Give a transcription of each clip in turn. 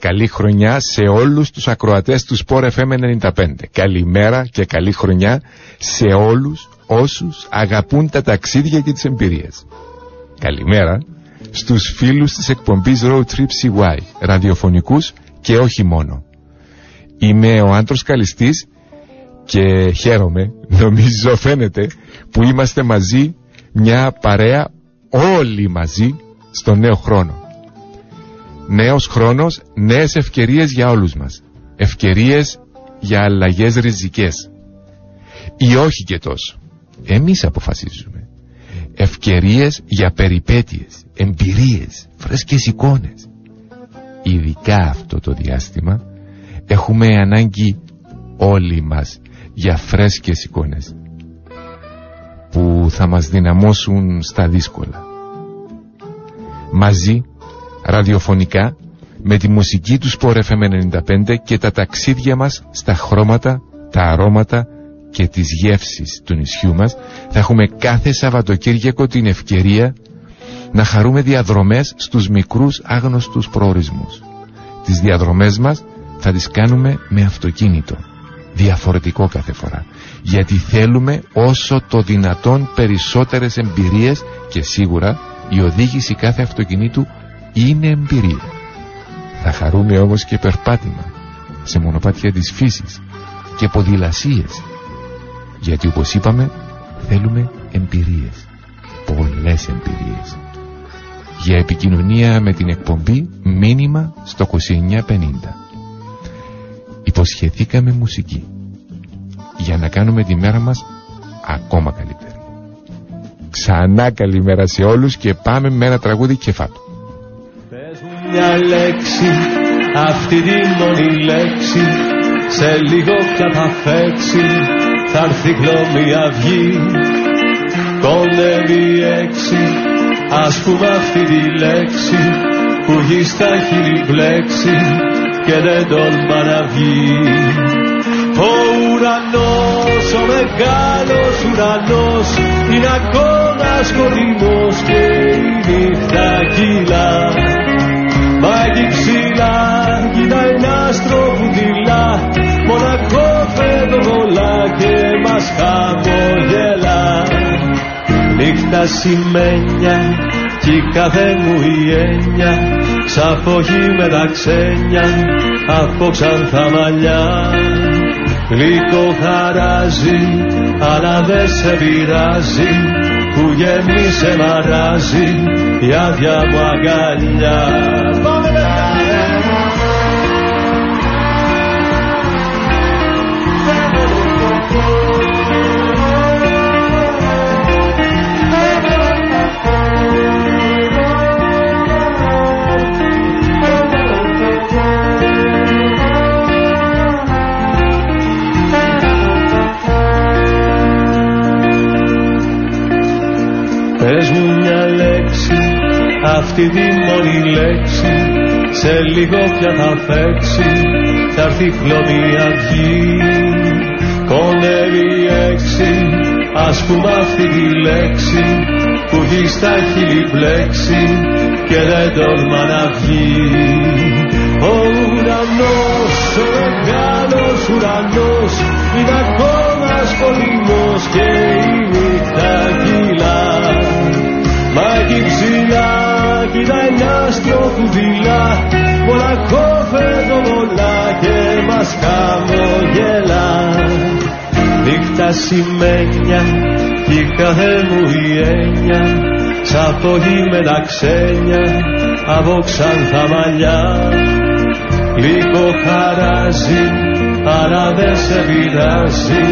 Καλημέρα και καλή χρονιά σε όλους τους ακροατές του Sport FM 95. Καλημέρα και καλή χρονιά σε όλους όσους αγαπούν τα ταξίδια και τις εμπειρίες. Καλημέρα στους φίλους της εκπομπής Road Trip CY, ραδιοφωνικούς και όχι μόνο. Είμαι ο Άντρος Καλιστής και χαίρομαι, νομίζω φαίνεται, που είμαστε μαζί μια παρέα όλοι μαζί στο νέο χρόνο. Νέος χρόνος, νέες ευκαιρίες για όλους μας. Ευκαιρίες για αλλαγές ριζικές. Ή όχι και τόσο. Εμείς αποφασίζουμε. Ευκαιρίες για περιπέτειες, εμπειρίες, φρέσκες εικόνες. Ειδικά αυτό το διάστημα έχουμε ανάγκη όλοι μας για φρέσκες εικόνες που θα μας δυναμώσουν στα δύσκολα. Μαζί, ραδιοφωνικά, με τη μουσική του Sport FM 95 και τα ταξίδια μας στα χρώματα, τα αρώματα και τις γεύσεις του νησιού μας θα έχουμε κάθε Σαββατοκύριακο την ευκαιρία να χαρούμε διαδρομές στους μικρούς άγνωστους προορισμούς. Τις διαδρομές μας θα τις κάνουμε με αυτοκίνητο διαφορετικό κάθε φορά γιατί θέλουμε όσο το δυνατόν περισσότερες εμπειρίες και σίγουρα η οδήγηση κάθε αυτοκινήτου είναι εμπειρία θα χαρούμε όμως και περπάτημα σε μονοπάτια της φύσης και ποδηλασίες γιατί όπως είπαμε θέλουμε εμπειρίες πολλές εμπειρίες για επικοινωνία με την εκπομπή μήνυμα στο 2950 υποσχεθήκαμε μουσική για να κάνουμε τη μέρα μας ακόμα καλύτερη. Ξανά καλημέρα σε όλους και πάμε με ένα τραγούδι κεφάτου. Πες μου μια λέξη, αυτή τη μόνη λέξη, σε λίγο πια θα φέξει, θα έρθει γλώμη αυγή, κονεύει έξι, ας πούμε αυτή τη λέξη, που γη στα χείλη μπλέξει, και δεν τολμά να βγει. Ο ουρανός, ο μεγάλος ουρανός είναι ακόμα σκοτεινός και η νύχτα κύλα. Νύχτα σημαίνια κι η κάθε μου η έννοια ξαφωγή με τα ξένια από ξανθά μαλλιά. Γλυκό χαράζει αλλά δεν σε πειράζει που γέμισε μαράζει η άδεια μου αγκαλιά αυτή τη μόνη λέξη σε λίγο πια θα φέξει θα έρθει χλωμή αυγή. Κονεύει έξι ας πούμε αυτή τη λέξη που έχει στα χείλη πλέξει και δεν τολμά να βγει. Ο ουρανός, ο μεγάλος ουρανός είναι ακόμα σπολιμός και η νύχτα κυλά. Μα εκεί ψηλά κοιτάει μια στροφουδίλα μοναχό φαινομολά και μας χαμογελά. Νύχτα σημαίνια κι η κάθε μου η έννοια. Σαν πολύ με τα ξένια από ξανθά μαλλιά. Λίγο χαράζει αλλά δεν σε πειράζει.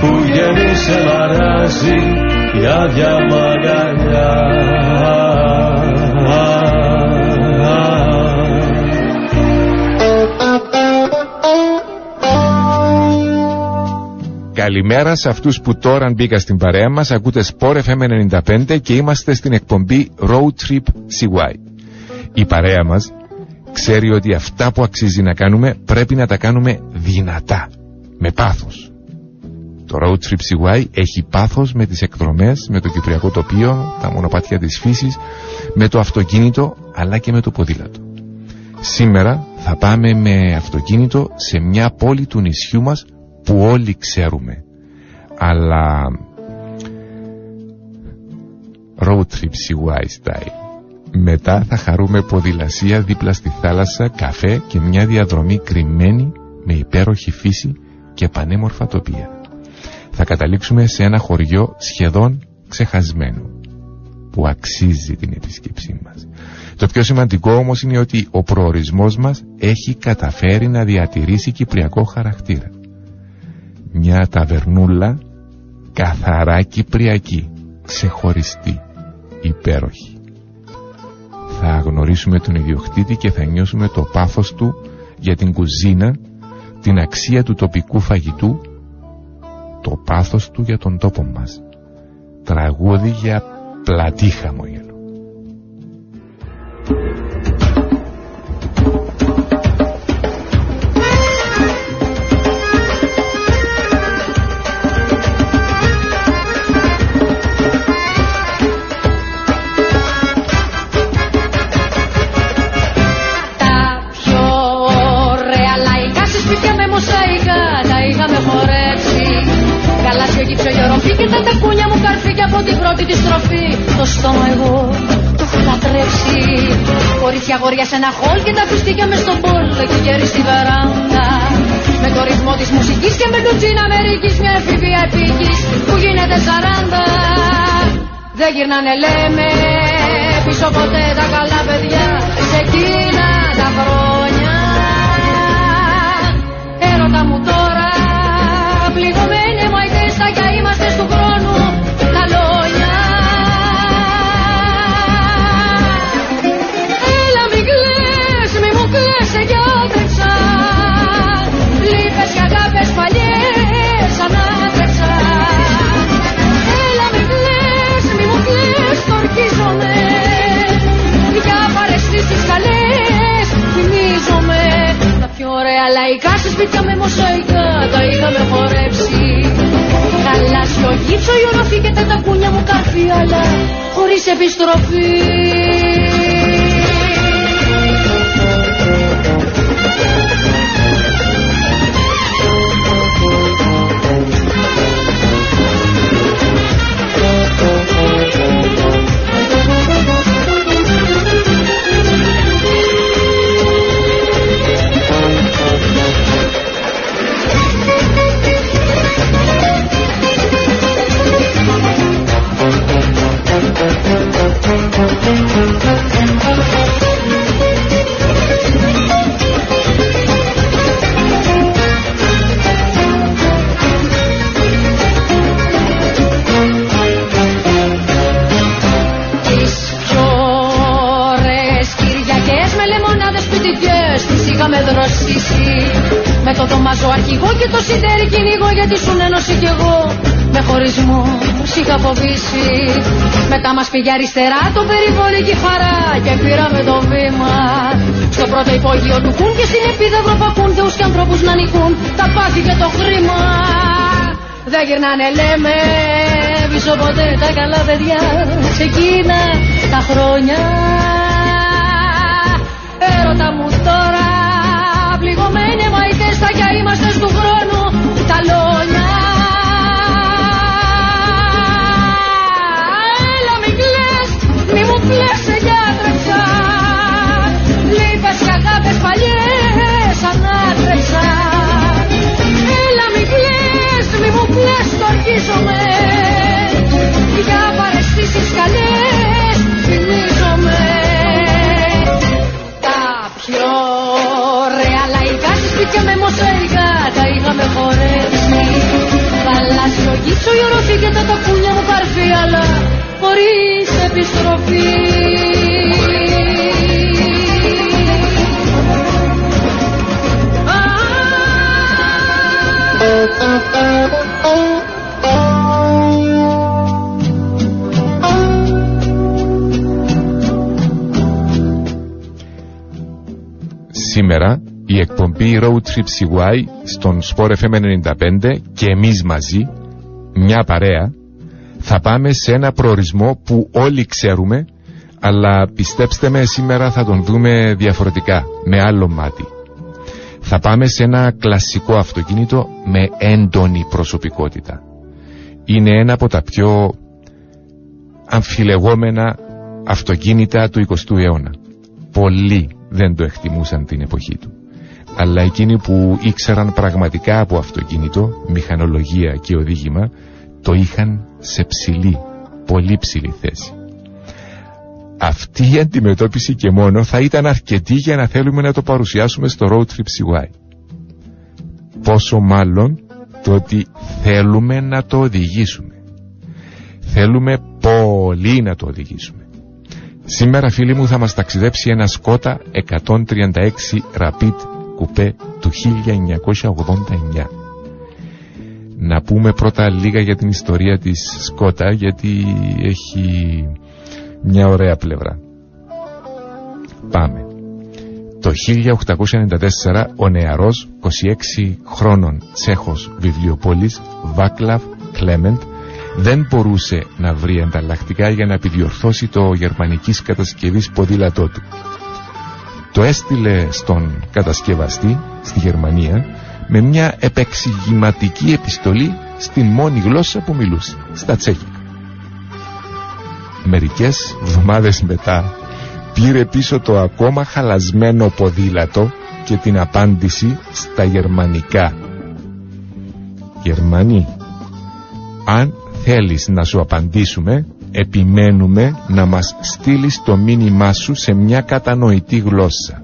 Που γέννησε μαράζει η άδεια μαγαλιά Καλημέρα σε αυτούς που τώρα μπήκα στην παρέα μας, ακούτε Sport FM 95 και είμαστε στην εκπομπή Road Trip CY. Η παρέα μας ξέρει ότι αυτά που αξίζει να κάνουμε πρέπει να τα κάνουμε δυνατά, με πάθος. Το Road Trip CY έχει πάθος με τις εκδρομές, με το κυπριακό τοπίο, τα μονοπάτια της φύσης, με το αυτοκίνητο αλλά και με το ποδήλατο. Σήμερα θα πάμε με αυτοκίνητο σε μια πόλη του νησιού μας που όλοι ξέρουμε. Αλλά road trip CY style. Μετά θα χαρούμε ποδηλασία δίπλα στη θάλασσα, καφέ και μια διαδρομή κρυμμένη με υπέροχη φύση και πανέμορφα τοπία. Θα καταλήξουμε σε ένα χωριό σχεδόν ξεχασμένο που αξίζει την επισκέψή μας. Το πιο σημαντικό όμως είναι ότι ο προορισμός μας έχει καταφέρει να διατηρήσει κυπριακό χαρακτήρα. Μια ταβερνούλα καθαρά κυπριακή, ξεχωριστή, υπέροχη. Θα γνωρίσουμε τον ιδιοκτήτη και θα νιώσουμε το πάθος του για την κουζίνα, την αξία του τοπικού φαγητού, το πάθος του για τον τόπο μας. Τραγούδι για πλατή χαμόγελο. Αγόρια σε ένα χολ και τα φουστίκια μες στον πόλ και γέρι στη βαράντα. Με το ρυθμό της μουσικής και με το τζιν Αμερικής μια εφηβεία επίκης που γίνεται σαράντα. Δεν γυρνάνε λέμε πίσω ποτέ τα καλά παιδιά σε εκείνα ωραία λαϊκά σε σπίτια με μοσαϊκά τα είχαμε χορέψει. Χαλάσιο γύψο η οροφή και τα τακούνια μου καρφί αλλά χωρίς επιστροφή πήγε αριστερά το περιβολική χαρά και πήραμε το βήμα. Στο πρώτο υπόγειο του κουν και στην επίδαυρο πακούν θεούς και ανθρώπους να νικούν. Τα πάθη και το χρήμα δεν γυρνάνε λέμε. Πίσω ποτέ τα καλά παιδιά. Σε εκείνα τα χρόνια. Έρωτα μου τώρα πληγωμένοι μαϊτές τα κι είμαστε του χρόνου πλέσε για τρεξά Λείπες και αγάπες παλιές ανάτρεξα Έλα μη κλαις, μη μου κλαις, το αρχίζομαι Για παρεστήσεις καλές θυμίζομαι. Τα πιο ωραία λαϊκά σπίτια με μοσαϊκά τα είχαμε χορέψει. Παλάσιο γύψο η οροφή και τα τακούνια μου καρφί αλλά χωρίς επιστροφή Σήμερα η εκπομπή Road Trip CY στον Sport FM 95 και εμείς μαζί, μια παρέα, θα πάμε σε ένα προορισμό που όλοι ξέρουμε αλλά πιστέψτε με σήμερα θα τον δούμε διαφορετικά, με άλλο μάτι. Θα πάμε σε ένα κλασικό αυτοκίνητο με έντονη προσωπικότητα. Είναι ένα από τα πιο αμφιλεγόμενα αυτοκίνητα του 20ου αιώνα. Πολλοί δεν το εκτιμούσαν την εποχή του. Αλλά εκείνοι που ήξεραν πραγματικά από αυτοκίνητο, μηχανολογία και οδήγημα, το είχαν σε ψηλή, πολύ ψηλή θέση. Αυτή η αντιμετώπιση και μόνο θα ήταν αρκετή για να θέλουμε να το παρουσιάσουμε στο Road Trip CY. Πόσο μάλλον το ότι θέλουμε να το οδηγήσουμε. Θέλουμε πολύ να το οδηγήσουμε. Σήμερα φίλοι μου θα μας ταξιδέψει ένα Σκότα 136 Rapid Coupé του 1989. Να πούμε πρώτα λίγα για την ιστορία της Σκότα γιατί έχει μια ωραία πλευρά. Πάμε. Το 1894 ο νεαρός 26 χρόνων Τσέχος βιβλιοπόλης Βάκλαβ Κλέμεντ δεν μπορούσε να βρει ανταλλακτικά για να επιδιορθώσει το γερμανικής κατασκευής ποδήλατό του. Το έστειλε στον κατασκευαστή στη Γερμανία με μια επεξηγηματική επιστολή στην μόνη γλώσσα που μιλούσε, στα τσέχικα. Μερικές εβδομάδες μετά πήρε πίσω το ακόμα χαλασμένο ποδήλατο και την απάντηση στα γερμανικά. Γερμανοί, αν θέλεις να σου απαντήσουμε, επιμένουμε να μας στείλεις το μήνυμά σου σε μια κατανοητή γλώσσα.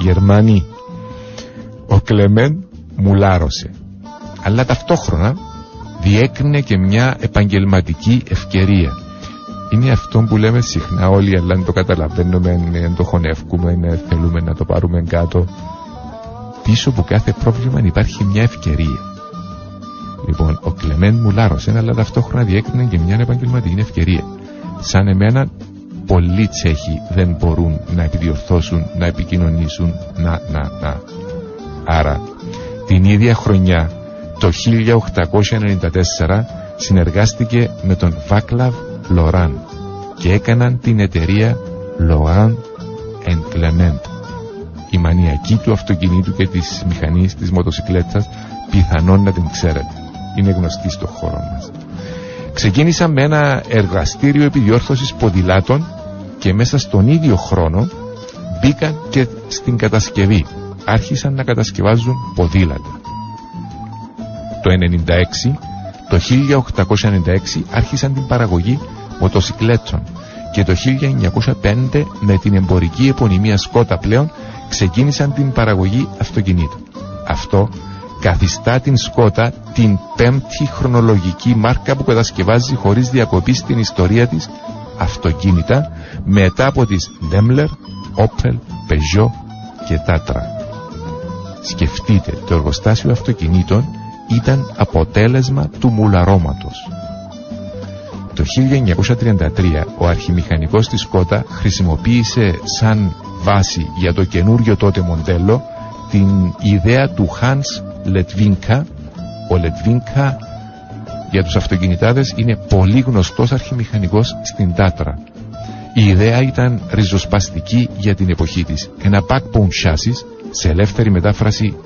Γερμανοί, ο Κλεμέν μουλάρωσε, αλλά ταυτόχρονα διέκρινε και μια επαγγελματική ευκαιρία. Είναι αυτό που λέμε συχνά όλοι, αλλά δεν το καταλαβαίνουμε, δεν το χωνεύκουμε, θέλουμε να το πάρουμε κάτω. Πίσω από κάθε πρόβλημα υπάρχει μια ευκαιρία. Λοιπόν, ο Κλεμέν μου λάρωσε, αλλά ταυτόχρονα διέκρινε και μια επαγγελματική ευκαιρία. Σαν εμένα, πολλοί Τσέχοι δεν μπορούν να επιδιορθώσουν, να επικοινωνήσουν, να, να, να. Άρα, την ίδια χρονιά το 1894 συνεργάστηκε με τον Βάκλαβ Λοράν και έκαναν την εταιρεία Λοράν Clement. Η μανιακή του αυτοκινήτου και της μηχανής της μοτοσυκλέτας πιθανόν να την ξέρετε. Είναι γνωστή στο χώρο μας. Ξεκίνησαν με ένα εργαστήριο επιδιόρθωσης ποδηλάτων και μέσα στον ίδιο χρόνο μπήκαν και στην κατασκευή. Άρχισαν να κατασκευάζουν ποδήλατα το 1996, το 1896 άρχισαν την παραγωγή μοτοσυκλέτων και το 1905 με την εμπορική επωνυμία Σκότα πλέον ξεκίνησαν την παραγωγή αυτοκινήτων. Αυτό καθιστά την Σκότα την πέμπτη χρονολογική μάρκα που κατασκευάζει χωρίς διακοπή στην ιστορία της αυτοκίνητα μετά από τις Daimler, Opel, Peugeot και Tatra. Σκεφτείτε το εργοστάσιο αυτοκινήτων ήταν αποτέλεσμα του μουλαρώματος. Το 1933 ο αρχιμηχανικός της Σκότα χρησιμοποίησε σαν βάση για το καινούριο τότε μοντέλο την ιδέα του Hans Letvinka. Ο Letvinka για τους αυτοκινητάδες είναι πολύ γνωστός αρχιμηχανικός στην Τάτρα. Η ιδέα ήταν ριζοσπαστική για την εποχή της. Ένα backbone chassis σε ελεύθερη μετάφραση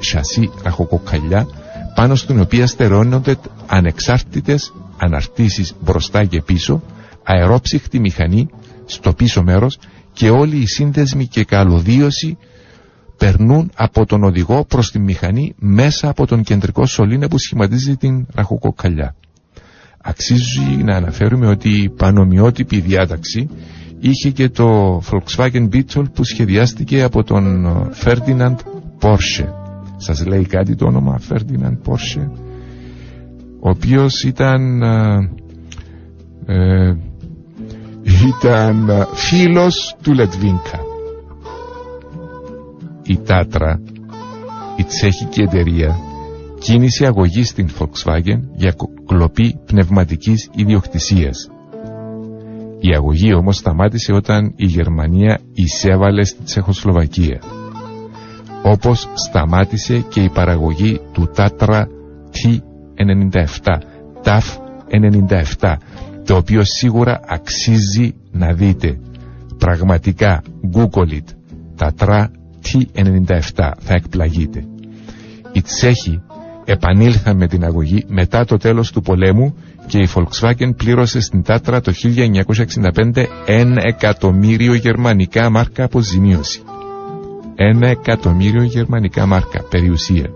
σασί ραχοκοκαλιά πάνω στην οποία στερώνονται ανεξάρτητες αναρτήσεις μπροστά και πίσω, αερόψυχτη μηχανή στο πίσω μέρος και όλοι οι σύνδεσμοι και καλωδίωση περνούν από τον οδηγό προς τη μηχανή μέσα από τον κεντρικό σωλήνα που σχηματίζει την ραχοκοκαλιά. Αξίζει να αναφέρουμε ότι η πανομοιότυπη διάταξη είχε και το Volkswagen Beetle που σχεδιάστηκε από τον Ferdinand Πόρσε. Σας λέει κάτι το όνομα Φέρντιναν Πόρσε ο οποίος ήταν ε, ε, ήταν φίλος του Λετβίνκα η Τάτρα η τσέχικη εταιρεία κίνησε αγωγή στην Volkswagen για κλοπή πνευματικής ιδιοκτησίας η αγωγή όμως σταμάτησε όταν η Γερμανία εισέβαλε στη Τσεχοσλοβακία. Όπως σταμάτησε και η παραγωγή του Τάτρα T97, TAF 97, το οποίο σίγουρα αξίζει να δείτε. Πραγματικά Google it. Τατρά T97 θα εκπλαγείτε. Οι Τσέχοι επανήλθαν με την αγωγή μετά το τέλος του πολέμου και η Volkswagen πλήρωσε στην Τάτρα το 1965 ένα εκατομμύριο γερμανικά μάρκα αποζημίωση. Ένα εκατομμύριο γερμανικά μάρκα περιουσία.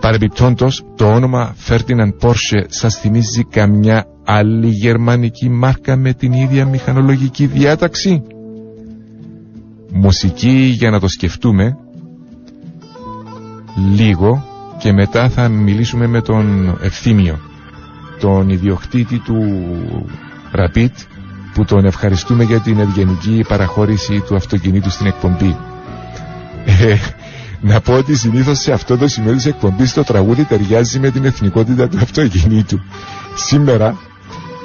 Παρεμπιπτόντως το όνομα Ferdinand Porsche σας θυμίζει καμιά άλλη γερμανική μάρκα με την ίδια μηχανολογική διάταξη; Μουσική για να το σκεφτούμε λίγο και μετά θα μιλήσουμε με τον Ευθύμιο τον ιδιοκτήτη του Rapid που τον ευχαριστούμε για την ευγενική παραχώρηση του αυτοκινήτου στην εκπομπή. Ε, να πω ότι συνήθως σε αυτό το σημείο της εκπομπής το τραγούδι ταιριάζει με την εθνικότητα του αυτοκινήτου. Σήμερα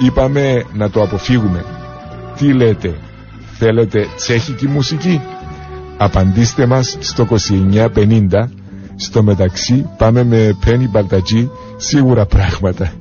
είπαμε να το αποφύγουμε. Τι λέτε, θέλετε τσέχικη μουσική; Απαντήστε μας στο 2950 στο μεταξύ πάμε με Penny Μπαλτατζή σίγουρα πράγματα.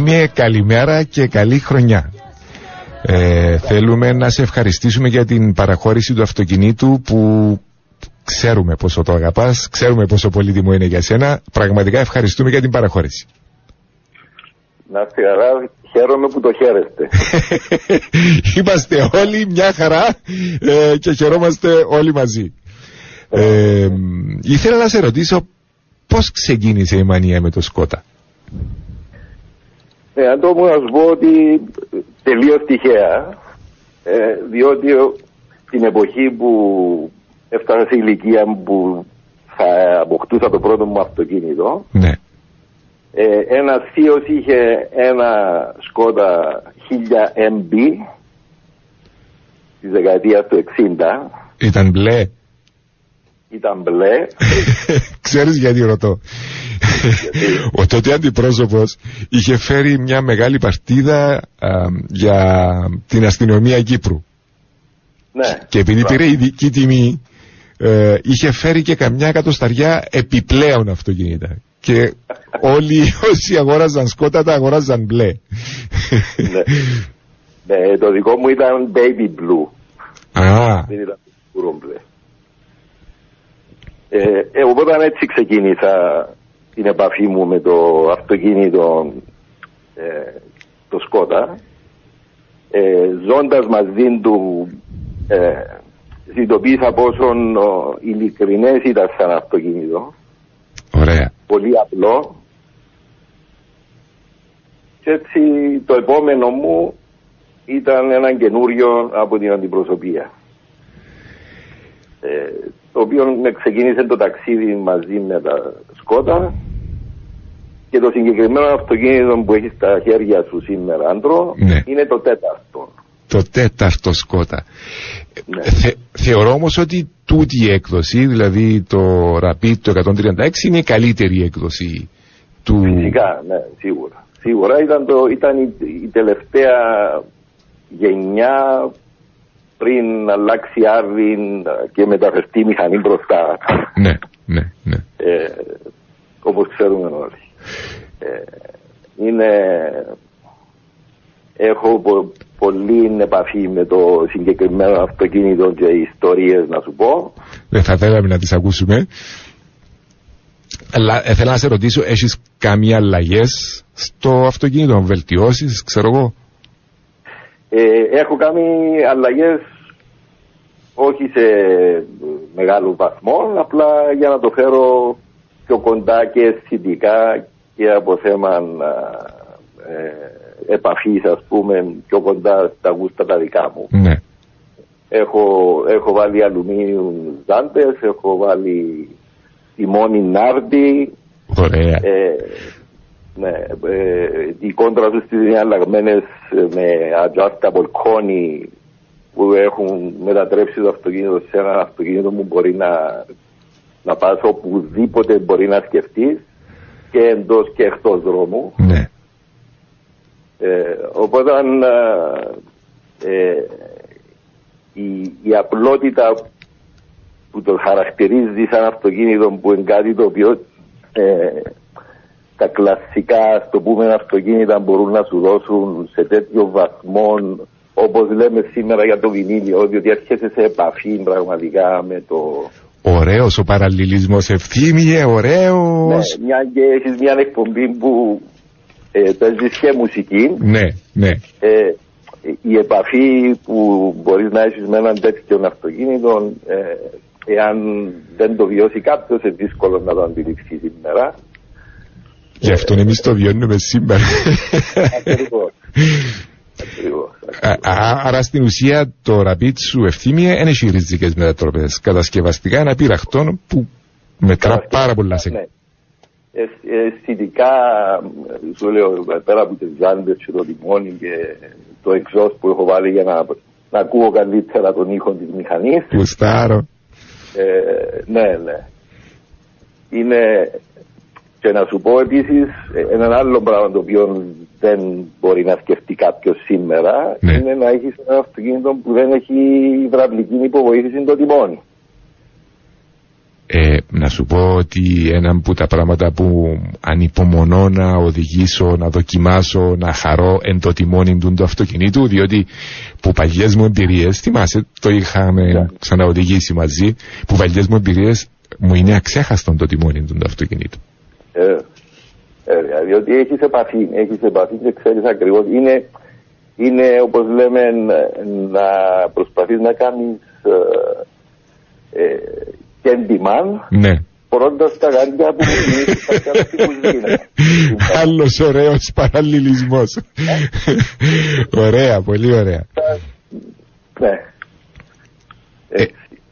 Ευθύμιε, καλημέρα και καλή χρονιά. Ε, θέλουμε να σε ευχαριστήσουμε για την παραχώρηση του αυτοκινήτου που ξέρουμε πόσο το αγαπάς, ξέρουμε πόσο πολύτιμο είναι για σένα. Πραγματικά ευχαριστούμε για την παραχώρηση. Να είστε καλά, χαίρομαι που το χαίρεστε. Είμαστε όλοι μια χαρά ε, και χαιρόμαστε όλοι μαζί. Ε, ήθελα να σε ρωτήσω πώς ξεκίνησε η μανία με το Σκότα; Ε, αν το μου να σου πω ότι τελείως τυχαία, ε, διότι την εποχή που έφτασα σε ηλικία που θα αποκτούσα το πρώτο μου αυτοκίνητο, Ναι. ε, ένα θείο είχε ένα σκότα 1000 MB της δεκαετίας του 60, Ήταν μπλε. Ήταν μπλε. Ξέρεις γιατί ρωτώ; Ο τότε αντιπρόσωπος είχε φέρει μια μεγάλη παρτίδα α, για την αστυνομία Κύπρου. ναι. Και επειδή Μπράβο. πήρε ειδική τιμή, ε, είχε φέρει και καμιά εκατοσταριά επιπλέον αυτοκίνητα. Και όλοι όσοι αγόραζαν σκότα τα αγόραζαν μπλε. ναι. Ναι, το δικό μου ήταν baby blue. Α, Δεν ήταν σκούρο μπλε. Ε, ε, οπότε έτσι ξεκίνησα την επαφή μου με το αυτοκίνητο ε, το Σκότα. Ε, ζώντας μαζί του ε, συνειδητοποίησα πόσο ο, ειλικρινές ήταν σαν αυτοκίνητο. ωραία. Πολύ απλό. Και έτσι το επόμενο μου ήταν ένα καινούριο από την αντιπροσωπεία. Ε, το οποίο με ξεκίνησε το ταξίδι μαζί με τα σκότα και το συγκεκριμένο αυτοκίνητο που έχει στα χέρια σου σήμερα, άντρο, Ναι. είναι το τέταρτο. Το τέταρτο σκότα. Ναι. Θε, θεωρώ όμως ότι τούτη η έκδοση, δηλαδή το Rapid το 136 είναι η καλύτερη έκδοση του... Φυσικά, ναι, σίγουρα. Σίγουρα ήταν, το, ήταν η, η τελευταία γενιά πριν αλλάξει άρδιν και μεταφερθεί η μηχανή μπροστά, Ναι, ναι, ναι. ε, όπως ξέρουμε όλοι. Ε, είναι... Έχω πο, πολύ επαφή με το συγκεκριμένο αυτοκίνητο και ιστορίες να σου πω. Δεν θα θέλαμε να τις ακούσουμε. Αλλά ε, θέλω να σε ρωτήσω, έχεις καμία αλλαγές στο αυτοκίνητο, βελτιώσεις, ξέρω εγώ; Ε, έχω κάνει αλλαγές όχι σε μεγάλο βαθμό, απλά για να το φέρω πιο κοντά και αισθητικά και από θέμα ε, επαφής ας πούμε πιο κοντά στα γούστα τα δικά μου. Ναι. Έχω, έχω βάλει αλουμίνιου ζάντες, έχω βάλει τιμόνι νάρτι, Ωραία. ε, ναι, ε, οι κόντρα τους είναι αλλαγμένες με adjustable κόνη που έχουν μετατρέψει το αυτοκίνητο σε ένα αυτοκίνητο που μπορεί να, να πας οπουδήποτε μπορεί να σκεφτείς και εντός και εκτός δρόμου. Ναι. Ε, οπότε αν, ε, η, η απλότητα που το χαρακτηρίζει σαν αυτοκίνητο που είναι κάτι το οποίο ε, τα κλασικά ας το πούμε αυτοκίνητα μπορούν να σου δώσουν σε τέτοιο βαθμό όπως λέμε σήμερα για το βινίλιο διότι έρχεσαι σε επαφή πραγματικά με το Ωραίος ο παραλληλισμός ευθύμιε, ναι, ωραίος. μια και έχεις μια εκπομπή που ε, παίζεις και μουσική Ναι, ναι. ε, η επαφή που μπορείς να έχεις με έναν τέτοιο αυτοκίνητο ε, εάν δεν το βιώσει κάποιος είναι δύσκολο να το αντιληφθείς σήμερα. Γι' αυτό εμείς το βιώνουμε σήμερα. Ακριβώς. Ακριβώς. Α, α, άρα στην ουσία το Rapid σου ευθύμιε δεν έχει ριζικές μετατροπές. Κατασκευαστικά ένα πειραχτόν που μετρά πάρα πολλά σε... Ναι. Ε, αισθητικά, σου λέω, πέρα από τις ζάντες και το τιμόνι και το exhaust που έχω βάλει για να, να ακούω καλύτερα τον ήχο της μηχανής. Γουστάρω. Ε, ναι, ναι. Είναι και να σου πω επίσης ε, έναν άλλο πράγμα το οποίο δεν μπορεί να σκεφτεί κάποιος σήμερα Ναι. είναι να έχεις ένα αυτοκίνητο που δεν έχει υδραυλική υποβοήθηση το τιμόνι. Ε, να σου πω ότι ένα από τα πράγματα που ανυπομονώ να οδηγήσω, να δοκιμάσω, να χαρώ εν το τιμόνι του του αυτοκινήτου, διότι που παλιές μου εμπειρίες, θυμάσαι, το είχαμε Ναι. ξαναοδηγήσει μαζί, που παλιές μου εμπειρίες μου είναι αξέχαστο το τιμόνι του του αυτοκινήτου. Ε, ε, διότι έχεις επαφή, έχεις επαφή και ξέρεις ακριβώς. Είναι, είναι όπως λέμε να προσπαθείς να κάνεις ε, ε, κέντημαν Ναι. φορώντας τα γάντια που μου θυμίζει τα στην κουζίνα. Άλλος ωραίος παραλληλισμός. ωραία, πολύ ωραία. Ναι. Ε,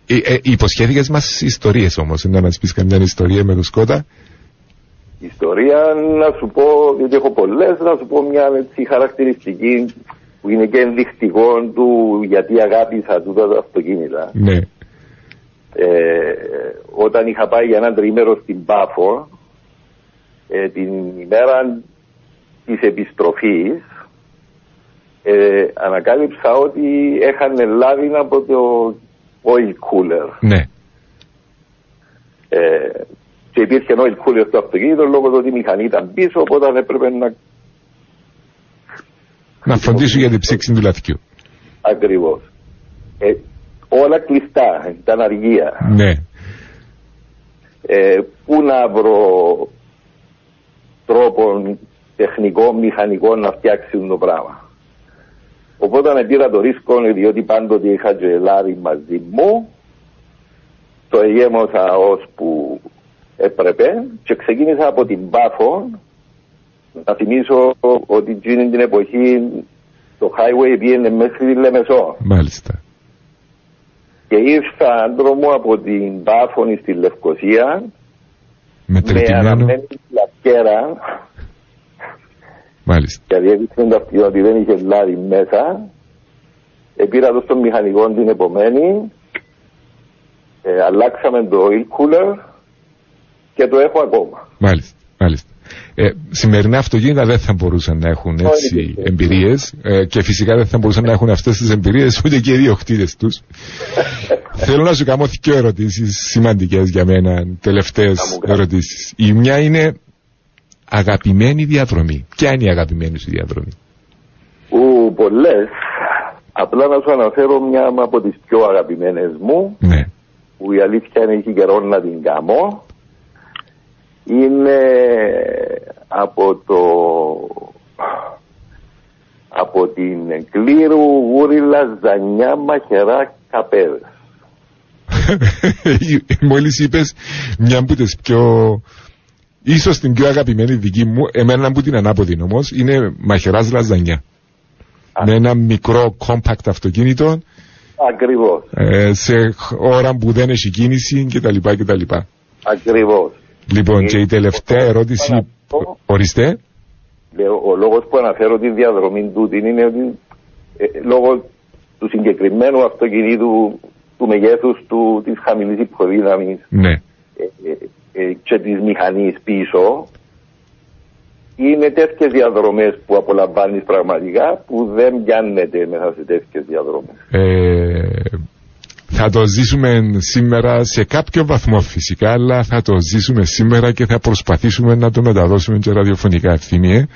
ε, ε, υποσχέθηκες μας ιστορίες όμως, να μας πεις καμιά ιστορία με το Σκότα. Ιστορία να σου πω, γιατί έχω πολλές, να σου πω μια έτσι, χαρακτηριστική που είναι και ενδεικτικό του γιατί αγάπησα τούτα τα αυτοκίνητα. Ναι, Ε, όταν είχα πάει για ένα τρίμερο στην Πάφο, ε, την ημέρα της επιστροφής, ε, ανακάλυψα ότι έχανε λάδι από το oil cooler. ναι, Ε, και υπήρχε oil cooler στο αυτοκίνητο λόγω του ότι η μηχανή ήταν πίσω, οπότε έπρεπε να να φροντίσουν για την ψήξη του λαθιού. ακριβώς. Ε, όλα κλειστά, ήταν αργία. Ναι, ε, πού να βρω τρόπο τεχνικό, μηχανικό να φτιάξει το πράγμα. Οπότε με πήρα το ρίσκο διότι πάντοτε είχα τζελάρι μαζί μου το εγέμωσα ώσπου έπρεπε και ξεκίνησα από την Πάφο να θυμίσω ότι εκείνη την εποχή το highway πήγαινε μέχρι τη Λεμεσό μάλιστα. και ήρθα δρόμο από την Πάφωνη στη Λευκοσία με Μετρητημένο, αναμένη λακέρα μάλιστα. γιατί έδειξε το αυτοκίνητο ότι δεν είχε λάδι μέσα. Επήρα το στον μηχανικό την επομένη. Ε, αλλάξαμε το oil cooler και το έχω ακόμα. Μάλιστα, μάλιστα. Ε, σημερινά αυτοκίνητα δεν θα μπορούσαν να έχουν έτσι Όχι. εμπειρίες ε, και φυσικά δεν θα μπορούσαν να έχουν αυτές τις εμπειρίες ούτε και οι διοκτήτε τους. Θέλω να σου κάνω δύο ερωτήσεις σημαντικές για μένα, τελευταίες Να μου κάνεις. ερωτήσεις. Η μια είναι αγαπημένη διαδρομή. Ποια είναι η αγαπημένη σου διαδρομή, Ου, πολλές. Απλά να σου αναφέρω μια από τις πιο αγαπημένες μου Ναι, που η αλήθεια είναι έχει καιρό να την κάνω. Είναι από το από την κλήρου γούριλα ζανιά μαχαιρά καπέδες. Μόλις είπες μια από τις πιο. ίσως την πιο αγαπημένη δική μου, εμένα που την ανάποδη όμως, είναι μαχαιρά λαζανιά. Με ένα μικρό compact αυτοκίνητο Ακριβώς, ε, σε ώρα που δεν έχει κίνηση κτλ. κτλ. ακριβώς. Λοιπόν, Ε, και η τελευταία ο- ερώτηση. ο- Ορίστε. Λέω, ο λόγος που αναφέρω τη διαδρομή τούτη είναι ότι ε, λόγω του συγκεκριμένου αυτοκινήτου του μεγέθους του, της χαμηλής υποδύναμης Ναι. ε, ε, ε, και της μηχανής πίσω είναι τέτοιες διαδρομές που απολαμβάνεις πραγματικά που δεν πιάνεται μέσα σε τέτοιες διαδρομές. Ε, θα το ζήσουμε σήμερα σε κάποιο βαθμό φυσικά, αλλά θα το ζήσουμε σήμερα και θα προσπαθήσουμε να το μεταδώσουμε και ραδιοφωνικά ευθύμιε.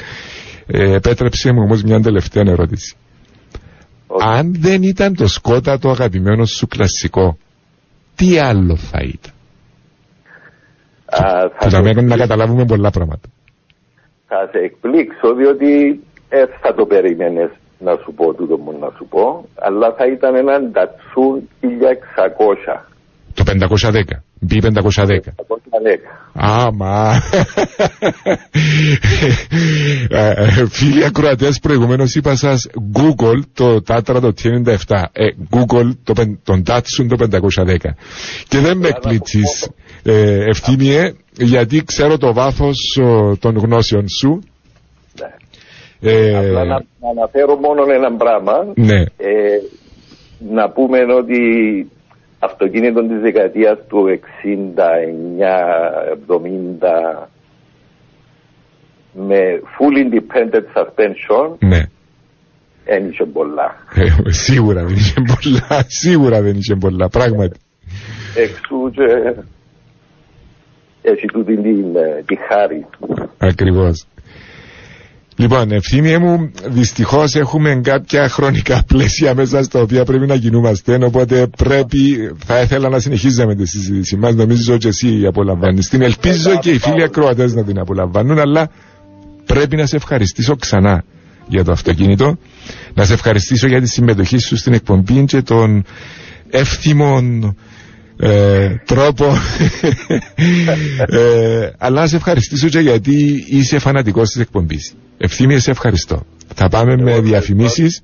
Ε, επέτρεψε μου όμως μια τελευταία ερώτηση. Όχι. Αν δεν ήταν το σκότα το αγαπημένο σου κλασικό, τι άλλο θα ήταν; Α, θα, Που σε θα μένουν να εκπλήξω- καταλάβουμε πολλά πράγματα. θα σε εκπλήξω διότι ε, θα το περίμενες να σου πω τούτο μου να σου πω αλλά θα ήταν ένα Datsun 1600 Το 510, B510. 510. Άμα. Ε, ε, Φίλοι ακροατές προηγουμένως είπα σας Google το Tatra το T97 ε, Google το, πεν- τον Datsun το 510 και δεν με εκπλήξεις ε, ευθύμιε γιατί ξέρω το βάθος ο, των γνώσεων σου Ναι. Ε, Απλά να, να αναφέρω μόνο ένα πράγμα ναι ε, να πούμε ότι αυτοκίνητο της δεκαετίας του 69-70 με full independent suspension ναι δεν είχε πολλά. ε, σίγουρα δεν είχε πολλά σίγουρα δεν είχε πολλά πράγματι Εξού και έχει τούτη την, ε, τη χάρη. Ακριβώς. Λοιπόν, ευθύμιε μου, δυστυχώς έχουμε κάποια χρονικά πλαίσια μέσα στα οποία πρέπει να κινούμαστε. Οπότε πρέπει, θα ήθελα να συνεχίζαμε τη συζήτηση μας. Νομίζω ότι εσύ απολαμβάνεις. Την ελπίζω και οι φίλοι ακροατές να την απολαμβάνουν, αλλά πρέπει να σε ευχαριστήσω ξανά για το αυτοκίνητο. Να σε ευχαριστήσω για τη συμμετοχή σου στην εκπομπή και των εύθυμων ε, τρόπο. Ε, αλλά να σε ευχαριστήσω και γιατί είσαι φανατικός της εκπομπής. Ευθύμιε σε ευχαριστώ. Θα πάμε με διαφημίσεις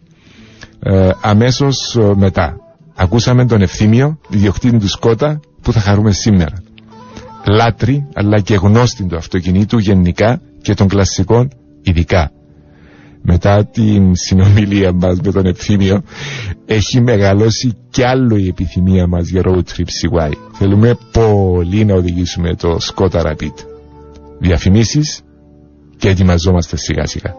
ε, αμέσως ε, μετά. Ακούσαμε τον ευθύμιο ιδιοκτήτη του Σκότα που θα χαρούμε σήμερα. Λάτρη αλλά και γνώστη του αυτοκινήτου γενικά και των κλασικών ειδικά μετά την συνομιλία μας με τον Ευθύμιο έχει μεγαλώσει κι άλλο η επιθυμία μας για road trip CY. Θέλουμε πολύ να οδηγήσουμε το Skoda Rapid. Διαφημίσεις και ετοιμαζόμαστε σιγά σιγά.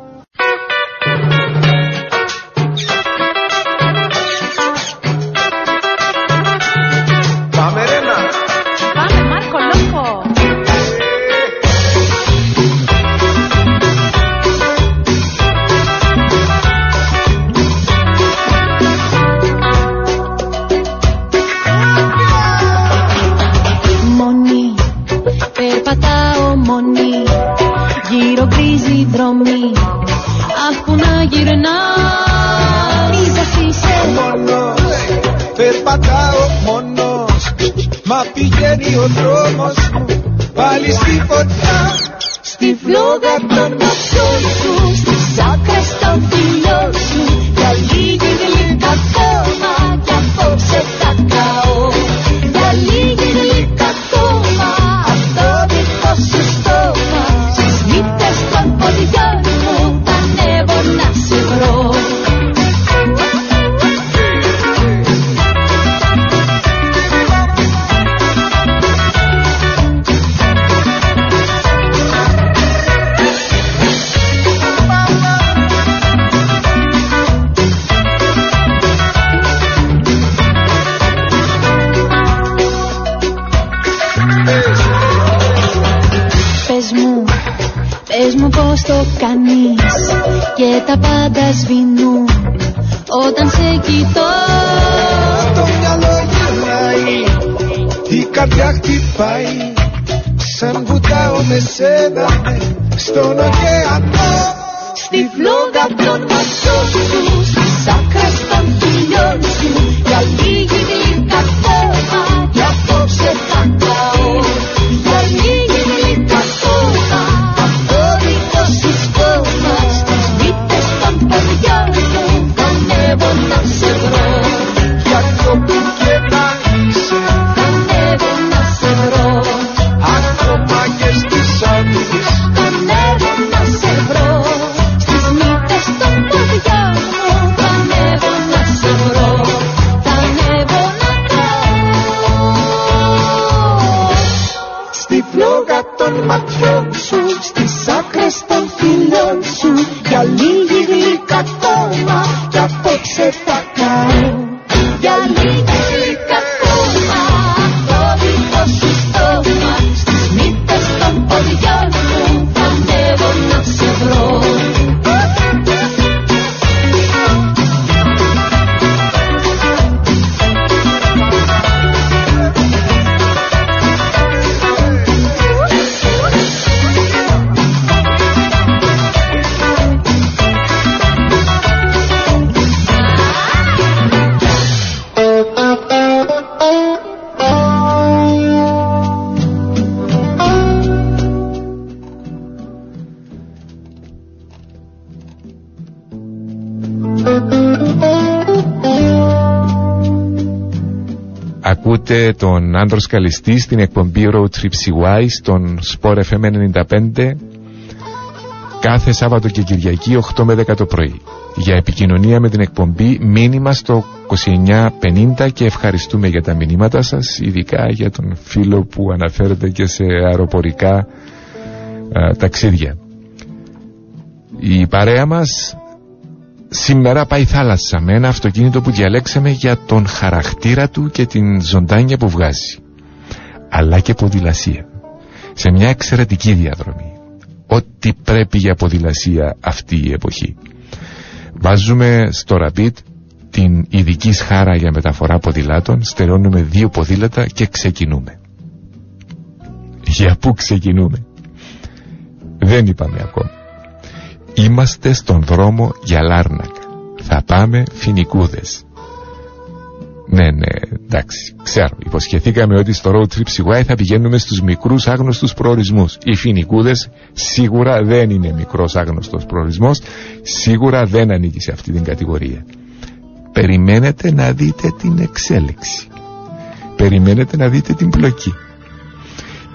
Ακούτε τον Άντρος Καλιστή στην εκπομπή Road Trip CY στον Sport FM 95 κάθε Σάββατο και Κυριακή 8 με 10 το πρωί. Για επικοινωνία με την εκπομπή μήνυμα στο 2950 και ευχαριστούμε για τα μηνύματα σας ειδικά για τον φίλο που αναφέρεται και σε αεροπορικά α, ταξίδια. Η παρέα μας Σήμερα πάει θάλασσα με ένα αυτοκίνητο που διαλέξαμε για τον χαρακτήρα του και την ζωντάνια που βγάζει. Αλλά και ποδηλασία. σε μια εξαιρετική διαδρομή. Ό,τι πρέπει για ποδηλασία αυτή η εποχή. Βάζουμε στο Rapid την ειδική σχάρα για μεταφορά ποδηλάτων, στερώνουμε δύο ποδήλατα και ξεκινούμε. Για πού ξεκινούμε; Δεν είπαμε ακόμα. Είμαστε στον δρόμο για Λάρνακα. Θα πάμε φινικούδες. Ναι, ναι, εντάξει, ξέρω. Υποσχεθήκαμε ότι στο road trip Σιγουάι θα πηγαίνουμε στους μικρούς άγνωστους προορισμούς. Οι φινικούδες σίγουρα δεν είναι μικρός άγνωστος προορισμός, σίγουρα δεν ανήκει σε αυτή την κατηγορία. Περιμένετε να δείτε την εξέλιξη. Περιμένετε να δείτε την πλοκή.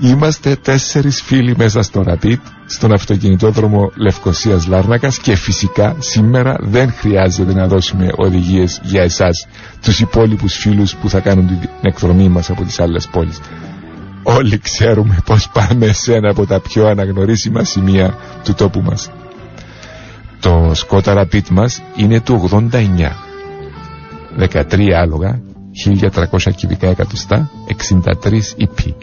Είμαστε τέσσερις φίλοι μέσα στο Rapid, στον αυτοκινητόδρομο Λευκοσίας Λάρνακας και φυσικά σήμερα δεν χρειάζεται να δώσουμε οδηγίες για εσάς, τους υπόλοιπους φίλους που θα κάνουν την εκδρομή μας από τις άλλες πόλεις. Όλοι ξέρουμε πως πάμε σε ένα από τα πιο αναγνωρίσιμα σημεία του τόπου μας. Το Σκότα Rapid μας είναι του 89. 13 άλογα, 1300 κυβικά εκατοστά, 63 EP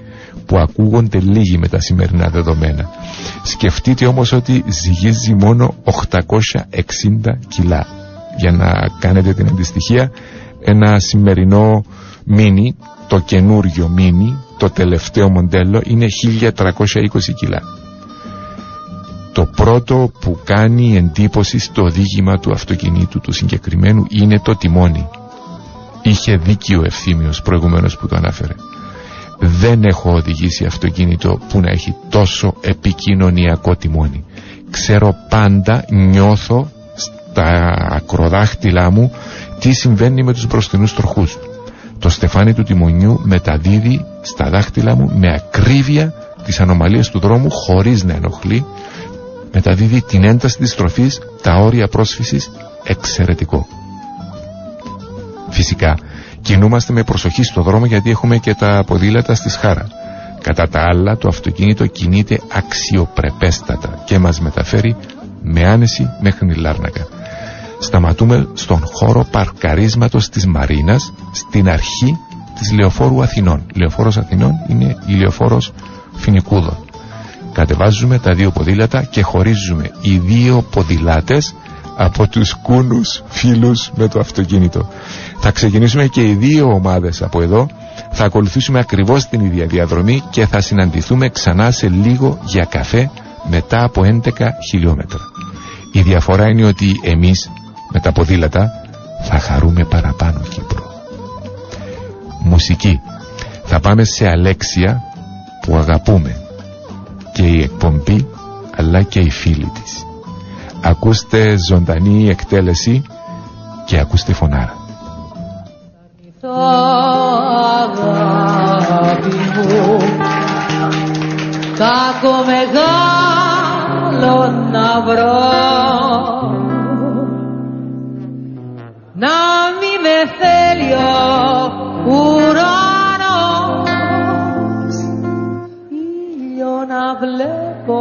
που ακούγονται λίγοι με τα σημερινά δεδομένα. Σκεφτείτε όμως ότι ζυγίζει μόνο 860 κιλά. Για να κάνετε την αντιστοιχεία, ένα σημερινό μίνι, το καινούριο μίνι, το τελευταίο μοντέλο είναι 1320 κιλά. Το πρώτο που κάνει εντύπωση στο οδήγημα του αυτοκινήτου του συγκεκριμένου είναι το τιμόνι. Είχε δίκιο ευθύμιος προηγουμένως που το ανάφερε δεν έχω οδηγήσει αυτοκίνητο που να έχει τόσο επικοινωνιακό τιμόνι. Ξέρω πάντα, νιώθω στα ακροδάχτυλά μου τι συμβαίνει με τους μπροστινούς τροχούς. Το στεφάνι του τιμονιού μεταδίδει στα δάχτυλα μου με ακρίβεια τις ανομαλίες του δρόμου χωρίς να ενοχλεί μεταδίδει την ένταση της τροφής τα όρια πρόσφυσης εξαιρετικό φυσικά Κινούμαστε με προσοχή στο δρόμο γιατί έχουμε και τα ποδήλατα στη σχάρα. Κατά τα άλλα το αυτοκίνητο κινείται αξιοπρεπέστατα και μας μεταφέρει με άνεση μέχρι Λάρνακα. Σταματούμε στον χώρο παρκαρίσματος της Μαρίνας στην αρχή της Λεωφόρου Αθηνών. Λεωφόρος Αθηνών είναι η Λεωφόρος Φινικούδων. Κατεβάζουμε τα δύο ποδήλατα και χωρίζουμε οι δύο ποδηλάτες από τους κούνους φίλους με το αυτοκίνητο. Θα ξεκινήσουμε και οι δύο ομάδες από εδώ, θα ακολουθήσουμε ακριβώς την ίδια διαδρομή και θα συναντηθούμε ξανά σε λίγο για καφέ μετά από 11 χιλιόμετρα. Η διαφορά είναι ότι εμείς με τα ποδήλατα θα χαρούμε παραπάνω Κύπρο. Μουσική. Θα πάμε σε Αλέξια που αγαπούμε και η εκπομπή αλλά και οι φίλοι της. Ακούστε ζωντανή εκτέλεση και ακούστε φωνάρα. Αγάπη μου. Κάκο μεγάλο να βρω Να μη με θέλει ο ουρανός. Ήλιο να βλέπω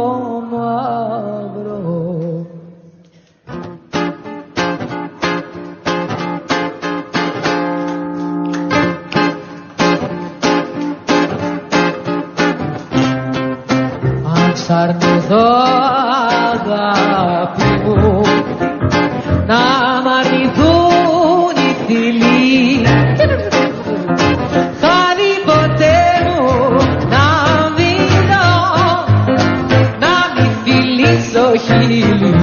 αρνηθώ αγάπη μου. Να μ' αρνηθούν οι φίλοι. Θα δει ποτέ μου να βίνω να μη φιλήσω χείλη.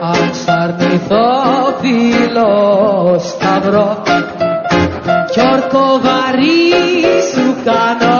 Αν σ' αρνηθώ φίλο σταυρό κι όρκο βαρύ σου κάνω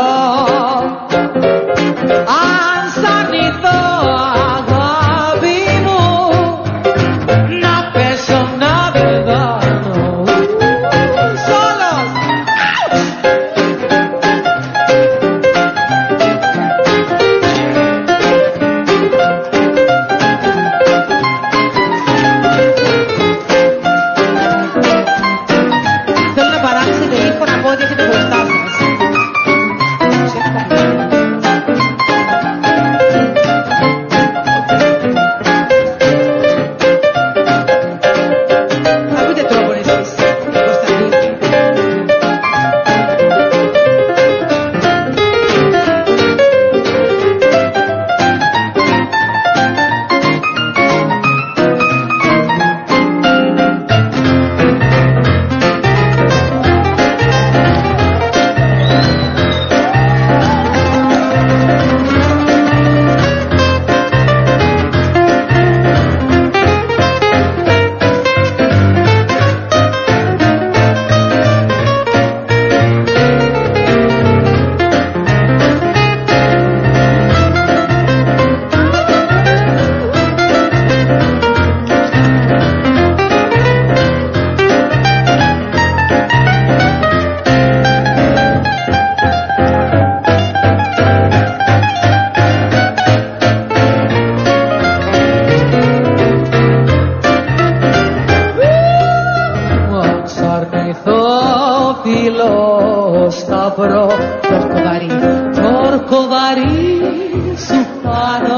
σου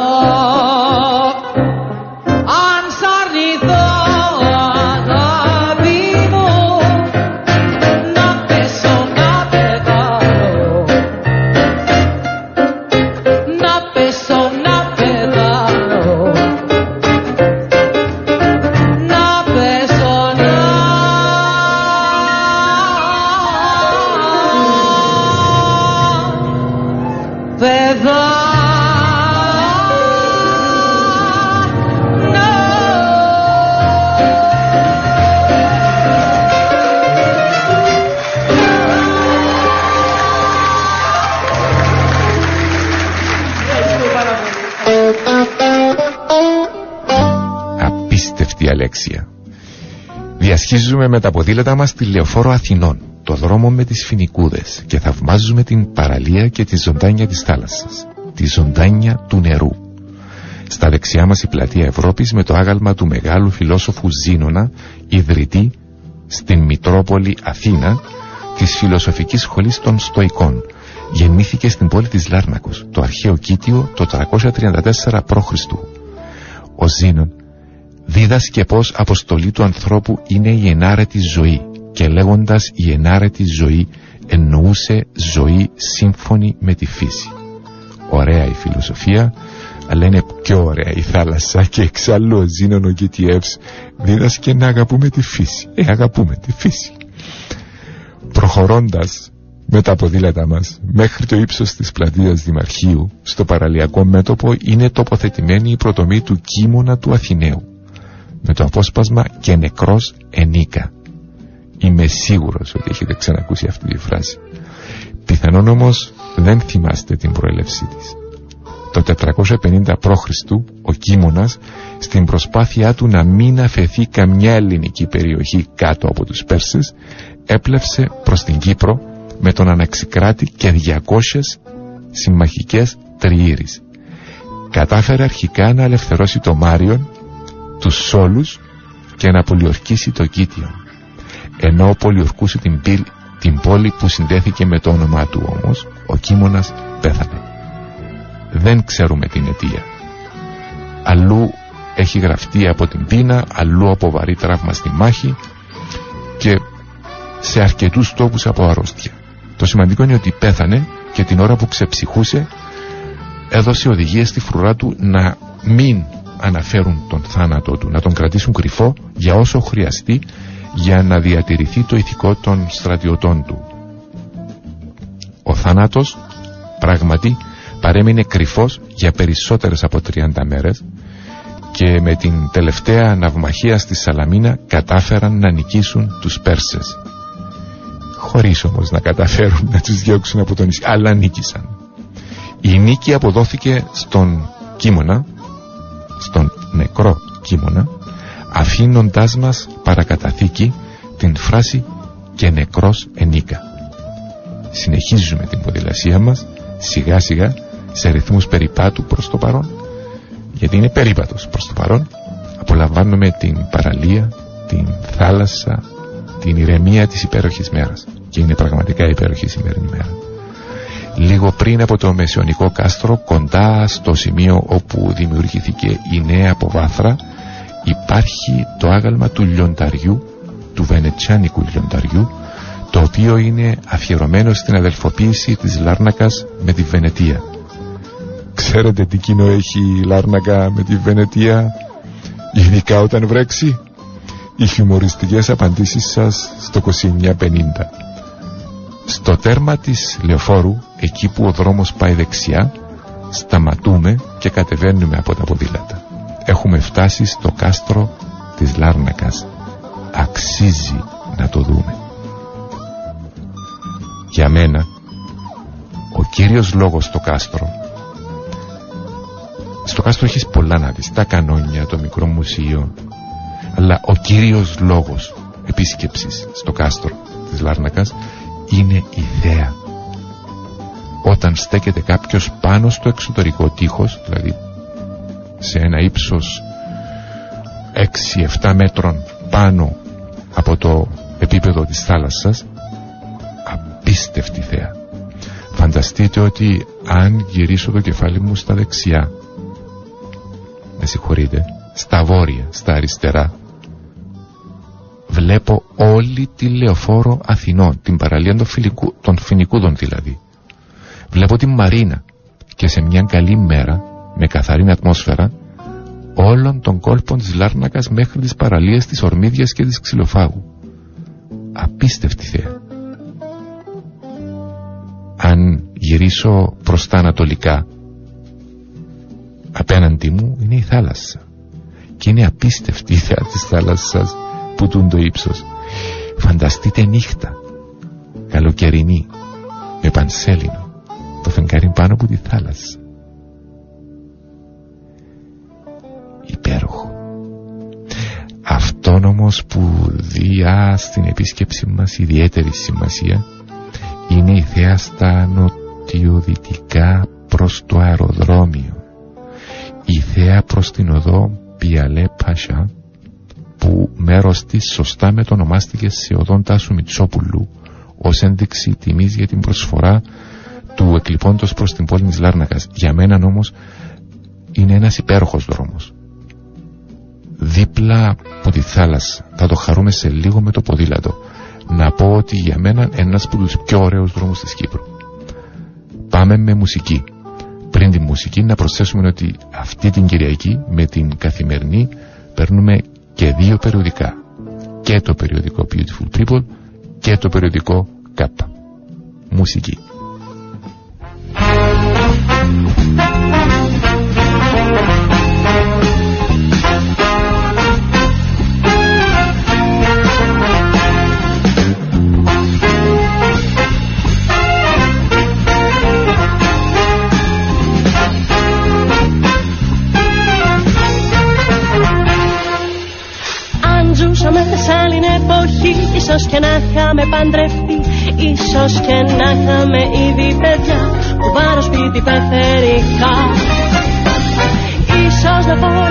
Διασχίζουμε με τα ποδήλατα μας τη λεωφόρο Αθηνών, το δρόμο με τις φινικούδες και θαυμάζουμε την παραλία και τη ζωντάνια της θάλασσας, τη ζωντάνια του νερού. Στα δεξιά μας η πλατεία Ευρώπης με το άγαλμα του μεγάλου φιλόσοφου Ζήνονα, ιδρυτή στην Μητρόπολη Αθήνα της Φιλοσοφικής Σχολής των Στοικών. Γεννήθηκε στην πόλη της Λάρνακος, το αρχαίο Κίτιο, το 334 π.Χ. Ο Ζήνων δίδασκε πως αποστολή του ανθρώπου είναι η ενάρετη ζωή και λέγοντας η ενάρετη ζωή εννοούσε ζωή σύμφωνη με τη φύση. Ωραία η φιλοσοφία, αλλά είναι πιο ωραία η θάλασσα και εξάλλου ο Ζήνων ο Γκίτιεύς δίδασκε να αγαπούμε τη φύση. Ε, αγαπούμε τη φύση. Προχωρώντας με τα ποδήλατα μας μέχρι το ύψος της πλατείας Δημαρχείου στο παραλιακό μέτωπο είναι τοποθετημένη η προτομή του κίμωνα του Αθηναίου με το απόσπασμα και νεκρός ενίκα. Είμαι σίγουρος ότι έχετε ξανακούσει αυτή τη φράση. Πιθανόν όμως δεν θυμάστε την προέλευσή της. Το 450 π.Χ. ο Κίμωνας στην προσπάθειά του να μην αφαιθεί καμιά ελληνική περιοχή κάτω από τους Πέρσες έπλευσε προς την Κύπρο με τον Αναξικράτη και 200 συμμαχικές τριήρεις. Κατάφερε αρχικά να ελευθερώσει το Μάριον, τους Σόλους και να πολιορκήσει το Κίτιο. Ενώ πολιορκούσε την, πύλ, την πόλη που συνδέθηκε με το όνομά του όμως, ο Κίμωνας πέθανε. Δεν ξέρουμε την αιτία. Αλλού έχει γραφτεί από την πείνα, αλλού από βαρύ τραύμα στη μάχη και σε αρκετούς τόπους από αρρώστια. Το σημαντικό είναι ότι πέθανε και την ώρα που ξεψυχούσε έδωσε οδηγία στη φρουρά του να μην αναφέρουν τον θάνατό του, να τον κρατήσουν κρυφό για όσο χρειαστεί για να διατηρηθεί το ηθικό των στρατιωτών του. Ο θάνατος πράγματι παρέμεινε κρυφός για περισσότερες από 30 μέρες και με την τελευταία ναυμαχία στη Σαλαμίνα κατάφεραν να νικήσουν τους Πέρσες. Χωρίς όμως να καταφέρουν να τους διώξουν από τον νησί αλλά νίκησαν. Η νίκη αποδόθηκε στον Κίμωνα στον νεκρό Κίμωνα αφήνοντάς μας παρακαταθήκη την φράση και νεκρός ενίκα συνεχίζουμε την ποδηλασία μας σιγά σιγά σε ρυθμούς περιπάτου προς το παρόν. Γιατί είναι περίπατος προς το παρόν απολαμβάνουμε την παραλία την θάλασσα την ηρεμία της υπέροχης μέρας. Και είναι πραγματικά υπέροχη η σημερινή μέρα λίγο πριν από το μεσαιωνικό κάστρο κοντά στο σημείο όπου δημιουργήθηκε η νέα αποβάθρα υπάρχει το άγαλμα του λιονταριού του βενετσιάνικου λιονταριού το οποίο είναι αφιερωμένο στην αδελφοποίηση της Λάρνακας με τη Βενετία. Ξέρετε τι κοινό έχει η Λάρνακα με τη Βενετία; Ειδικά όταν βρέξει οι χιουμοριστικές απαντήσεις σας στο 2950 στο τέρμα της λεωφόρου εκεί που ο δρόμος πάει δεξιά σταματούμε και κατεβαίνουμε από τα ποδήλατα. Έχουμε φτάσει στο κάστρο της Λάρνακας. Αξίζει να το δούμε. Για μένα ο κύριος λόγος στο κάστρο. Στο κάστρο έχεις πολλά να δεις. Τα κανόνια, το μικρό μουσείο. Αλλά ο κύριος λόγος επίσκεψης στο κάστρο της Λάρνακας είναι η θέα όταν στέκεται κάποιος πάνω στο εξωτερικό τείχος δηλαδή σε ένα ύψος 6-7 μέτρων πάνω από το επίπεδο της θάλασσας απίστευτη θέα Φανταστείτε ότι αν γυρίσω το κεφάλι μου στα δεξιά, με συγχωρείτε, στα βόρεια, στα αριστερά, βλέπω όλη τη λεωφόρο Αθηνών, την παραλία των, φιλικού, των Φινικούδων δηλαδή. Βλέπω την Μαρίνα και σε μια καλή μέρα, με καθαρή ατμόσφαιρα, όλων των κόλπων της Λάρνακας μέχρι τις παραλίες της Ορμίδιας και της Ξυλοφάγου. Απίστευτη θέα. Αν γυρίσω προς τα ανατολικά, απέναντι μου είναι η θάλασσα. Και είναι απίστευτη η θέα της θάλασσας που τούν το ύψος. Φανταστείτε νύχτα, καλοκαιρινή, με πανσέλινο, το φεγγάρι πάνω από τη θάλασσα. υπέροχο. Αυτόν όμως που διά στην επίσκεψη μας ιδιαίτερη σημασία είναι η θέα στα νοτιοδυτικά προς το αεροδρόμιο η θέα προς την οδό Πιαλέ Πασά που μέρος της σωστά μετονομάστηκε σε οδόν Τάσου Μητσόπουλου ως ένδειξη τιμής για την προσφορά του εκλειπώντος προς την πόλη της Λάρνακας. Για μένα όμως είναι ένας υπέροχος δρόμος δίπλα από τη θάλασσα. Θα το χαρούμε σε λίγο με το ποδήλατο. Να πω ότι για μένα ένας από τους πιο ωραίους δρόμους της Κύπρου. Πάμε με μουσική. Πριν τη μουσική να προσθέσουμε ότι αυτή την Κυριακή με την καθημερινή παίρνουμε και δύο περιοδικά. Και το περιοδικό Beautiful People και το περιοδικό Kappa. Μουσική. Ίσως Ίσως και να είχαμε ήδη παιδιά Που πάρω σπίτι πεθερικά Ίσως να φοράγες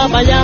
σούβλα στα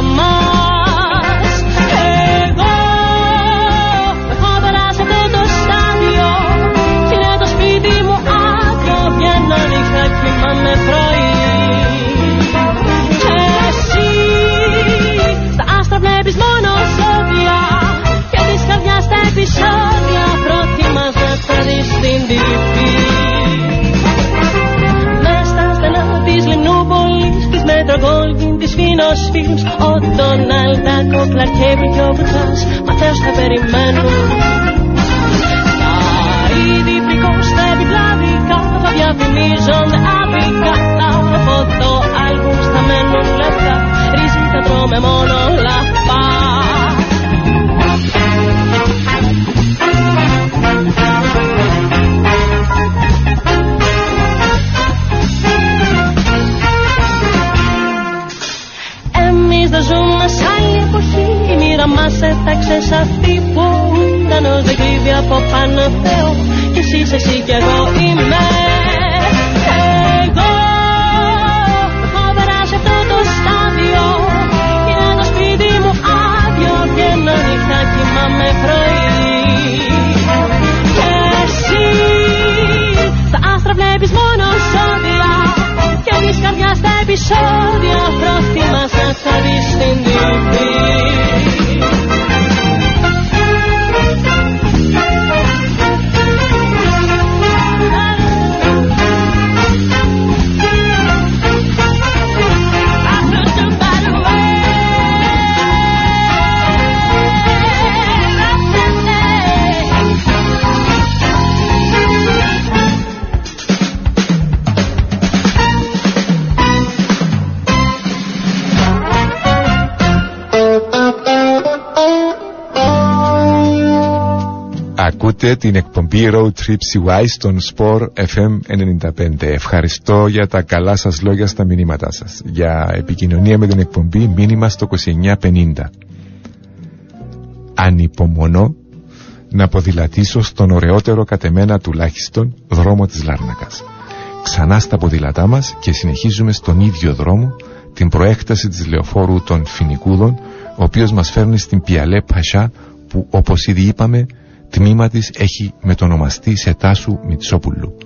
Ακούτε την εκπομπή Road Trip CY στον Sport FM 95. Ευχαριστώ για τα καλά σας λόγια στα μηνύματά σας. Για επικοινωνία με την εκπομπή μήνυμα στο 2950. Ανυπομονώ να ποδηλατήσω στον ωραιότερο κατεμένα τουλάχιστον δρόμο της Λάρνακας. Ξανά στα ποδηλατά μας και συνεχίζουμε στον ίδιο δρόμο την προέκταση της λεωφόρου των Φινικούδων ο οποίος μας φέρνει στην Πιαλέ Πασά που όπως ήδη είπαμε τμήμα της έχει μετονομαστεί σε τάσου Μητσόπουλου.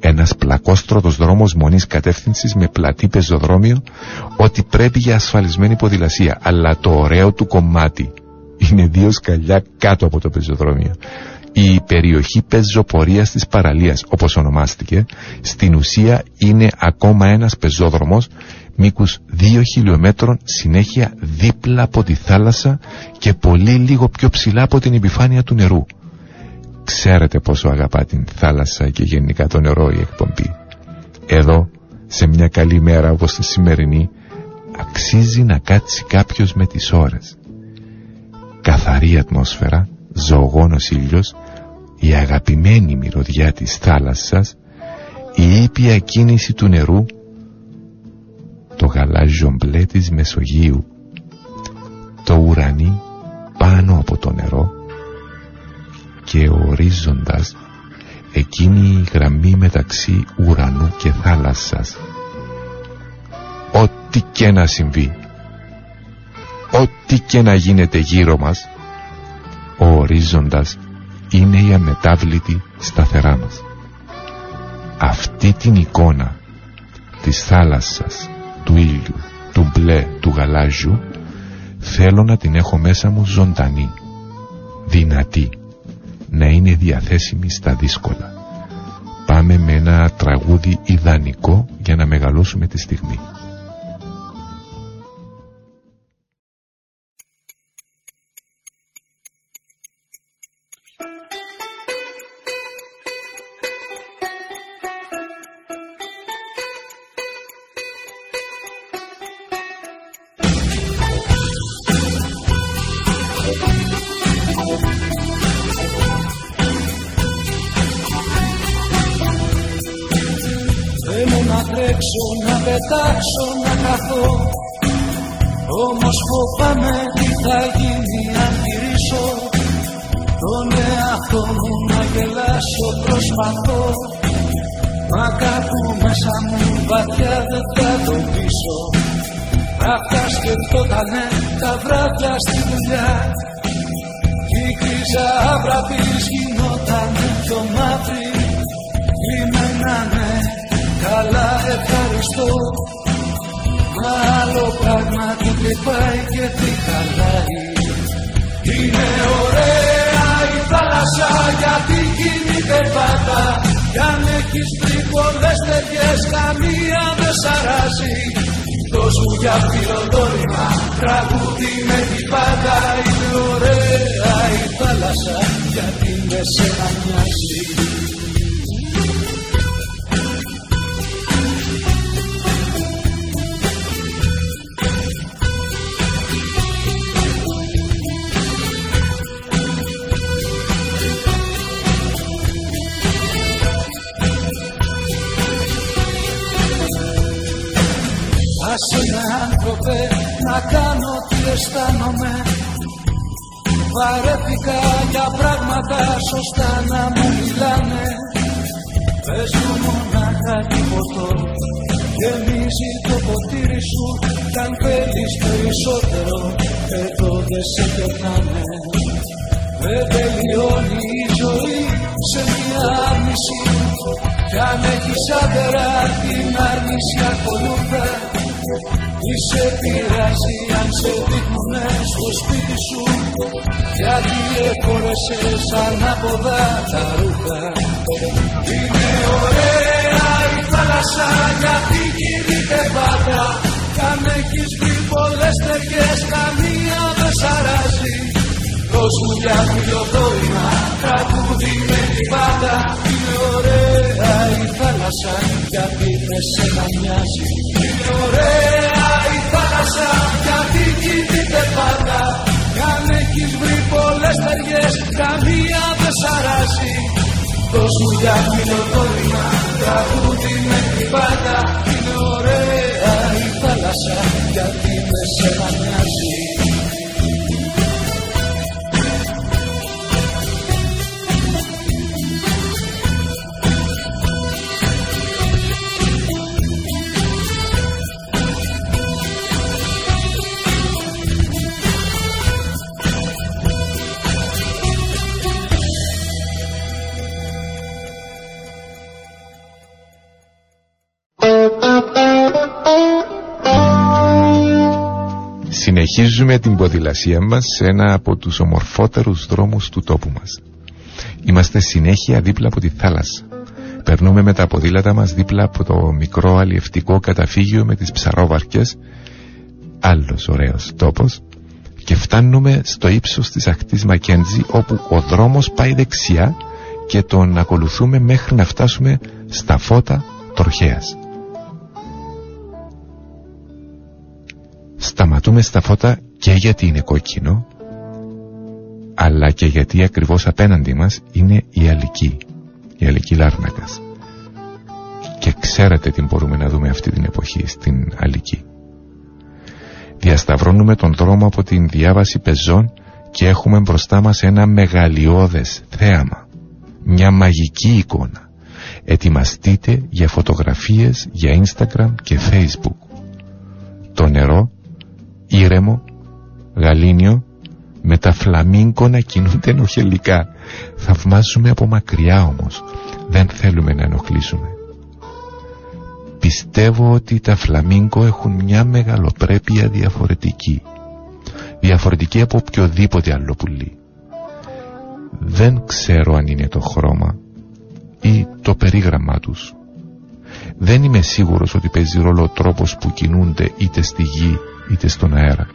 Ένας πλακόστρωτος δρόμος μονής κατεύθυνσης με πλατή πεζοδρόμιο ότι πρέπει για ασφαλισμένη ποδηλασία αλλά το ωραίο του κομμάτι είναι δύο σκαλιά κάτω από το πεζοδρόμιο. Η περιοχή πεζοπορίας της παραλίας όπως ονομάστηκε στην ουσία είναι ακόμα ένας πεζόδρομος μήκους δύο χιλιόμετρων συνέχεια δίπλα από τη θάλασσα και πολύ λίγο πιο ψηλά από την επιφάνεια του νερού. Ξέρετε πόσο αγαπά την θάλασσα και γενικά το νερό η εκπομπή. Εδώ, σε μια καλή μέρα όπως τη σημερινή, αξίζει να κάτσει κάποιος με τις ώρες. Καθαρή ατμόσφαιρα, ζωγόνος ήλιος, η αγαπημένη μυρωδιά της θάλασσας, η ήπια κίνηση του νερού, το γαλάζιο μπλε της Μεσογείου, το ουρανί πάνω από το νερό και ο ορίζοντας εκείνη η γραμμή μεταξύ ουρανού και θάλασσας. Ό,τι και να συμβεί, ό,τι και να γίνεται γύρω μας, ο ορίζοντας είναι η αμετάβλητη σταθερά μας. Αυτή την εικόνα της θάλασσας, του ήλιου, του μπλε, του γαλάζιου θέλω να την έχω μέσα μου ζωντανή, δυνατή, να είναι διαθέσιμη στα δύσκολα. Πάμε με ένα τραγούδι ιδανικό για να μεγαλώσουμε τη στιγμή. Κινείται πάντα Κι αν έχεις βρει πολλές τέτοιες καμία δεν σ' αράζει Δώσ' μου για φιλοδόρημα τραγούδι με την πάντα. Είναι ωραία η θάλασσα γιατί με σένα μοιάζει Άσε με άνθρωπε να κάνω τι αισθάνομαι. Βαρέθηκα για πράγματα σωστά να μου μιλάνε. Πες μου μονάχα τι ποτό Γεμίζει το ποτήρι σου Κι αν θέλεις περισσότερο Εδώ δεν σε κερνάνε Δεν τελειώνει η ζωή σε μια άρνηση Κι αν έχεις άντερα την άρνηση ακολούθα τι σε πειράζει αν σε δείχνουνε στο σπίτι σου. Γιατί εφόρεσε σαν αποδά τα ρούχα. Είναι ωραία η θάλασσα γιατί κινείται πάντα. Κι αν έχεις βρει πολλές ταιριές καμία δεν σ' αράζει Δώσ' μου για φιλοδόρημα τραγούδι με την πάντα Είναι ωραία η θάλασσα. Γιατί με σένα μοιάζει; Είναι ωραία η θάλασσα. Γιατί κινείται πάντα; Κι αν έχεις βρει πολλές ταιριές καμία δεν σαράζει Δώσ' μου για φιλοκόρημα τραγούδι με πάντα Είναι ωραία η θάλασσα. Γιατί με σε μανιάζει Συνεχίζουμε την ποδηλασία μας σε ένα από τους ομορφότερους δρόμους του τόπου μας. Είμαστε συνέχεια δίπλα από τη θάλασσα. Περνούμε με τα ποδήλατα μας δίπλα από το μικρό αλλιευτικό καταφύγιο με τις ψαρόβαρκες, άλλος ωραίος τόπος, και φτάνουμε στο ύψος της ακτής Μακέντζη όπου ο δρόμος πάει δεξιά και τον ακολουθούμε μέχρι να φτάσουμε στα φώτα Τροχέας. Σταματούμε στα φώτα και γιατί είναι κόκκινο αλλά και γιατί ακριβώς απέναντι μας είναι η Αλική, η Αλική Λάρνακας. Και ξέρετε τι μπορούμε να δούμε αυτή την εποχή στην Αλική. Διασταυρώνουμε τον δρόμο από την διάβαση πεζών και έχουμε μπροστά μας ένα μεγαλειώδες θέαμα, μια μαγική εικόνα. Ετοιμαστείτε για φωτογραφίες για Instagram και Facebook. Το νερό ήρεμο, γαλήνιο, με τα φλαμίνκο να κινούνται ενοχελικά. Θαυμάζουμε από μακριά όμως. Δεν θέλουμε να ενοχλήσουμε. Πιστεύω ότι τα φλαμίνκο έχουν μια μεγαλοπρέπεια διαφορετική. Διαφορετική από οποιοδήποτε άλλο πουλί. Δεν ξέρω αν είναι το χρώμα ή το περίγραμμά τους. Δεν είμαι σίγουρος ότι παίζει ρόλο ο τρόπος που κινούνται είτε στη γη είτε στον αέρα.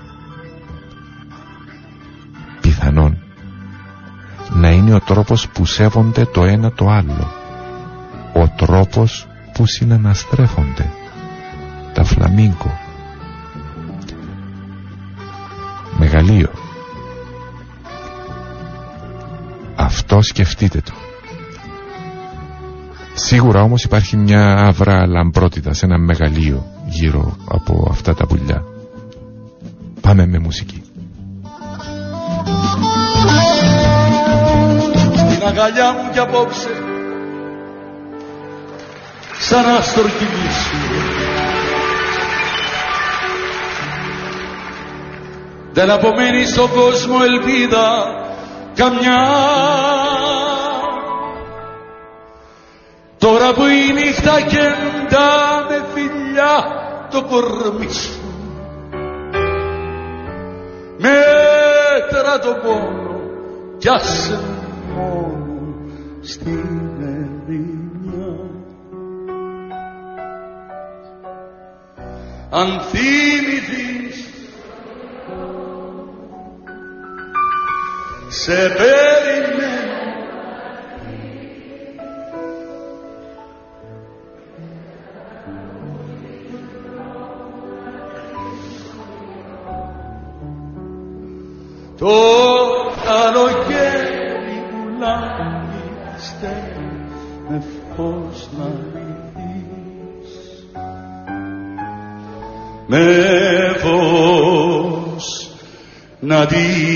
Πιθανόν να είναι ο τρόπος που σέβονται το ένα το άλλο. Ο τρόπος που συναναστρέφονται. Τα φλαμίγκο. Μεγαλείο. Αυτό σκεφτείτε το. Σίγουρα όμως υπάρχει μια άβρα λαμπρότητα σε ένα μεγαλείο γύρω από αυτά τα πουλιά. Πάμε με μουσική. Την αγκαλιά μου κι απόψε σαν να στορκινήσω Δεν απομένει στον κόσμο ελπίδα καμιά. Τώρα που η νύχτα κεντά με φιλιά το κορμί σου μέτρα το πόνο κι άσε μόνο στην ερημιά. Αν θυμηθείς σε περιμένω Το καλοκαίρι πουλάνιστε με φως να δεις με φως να ντυθείς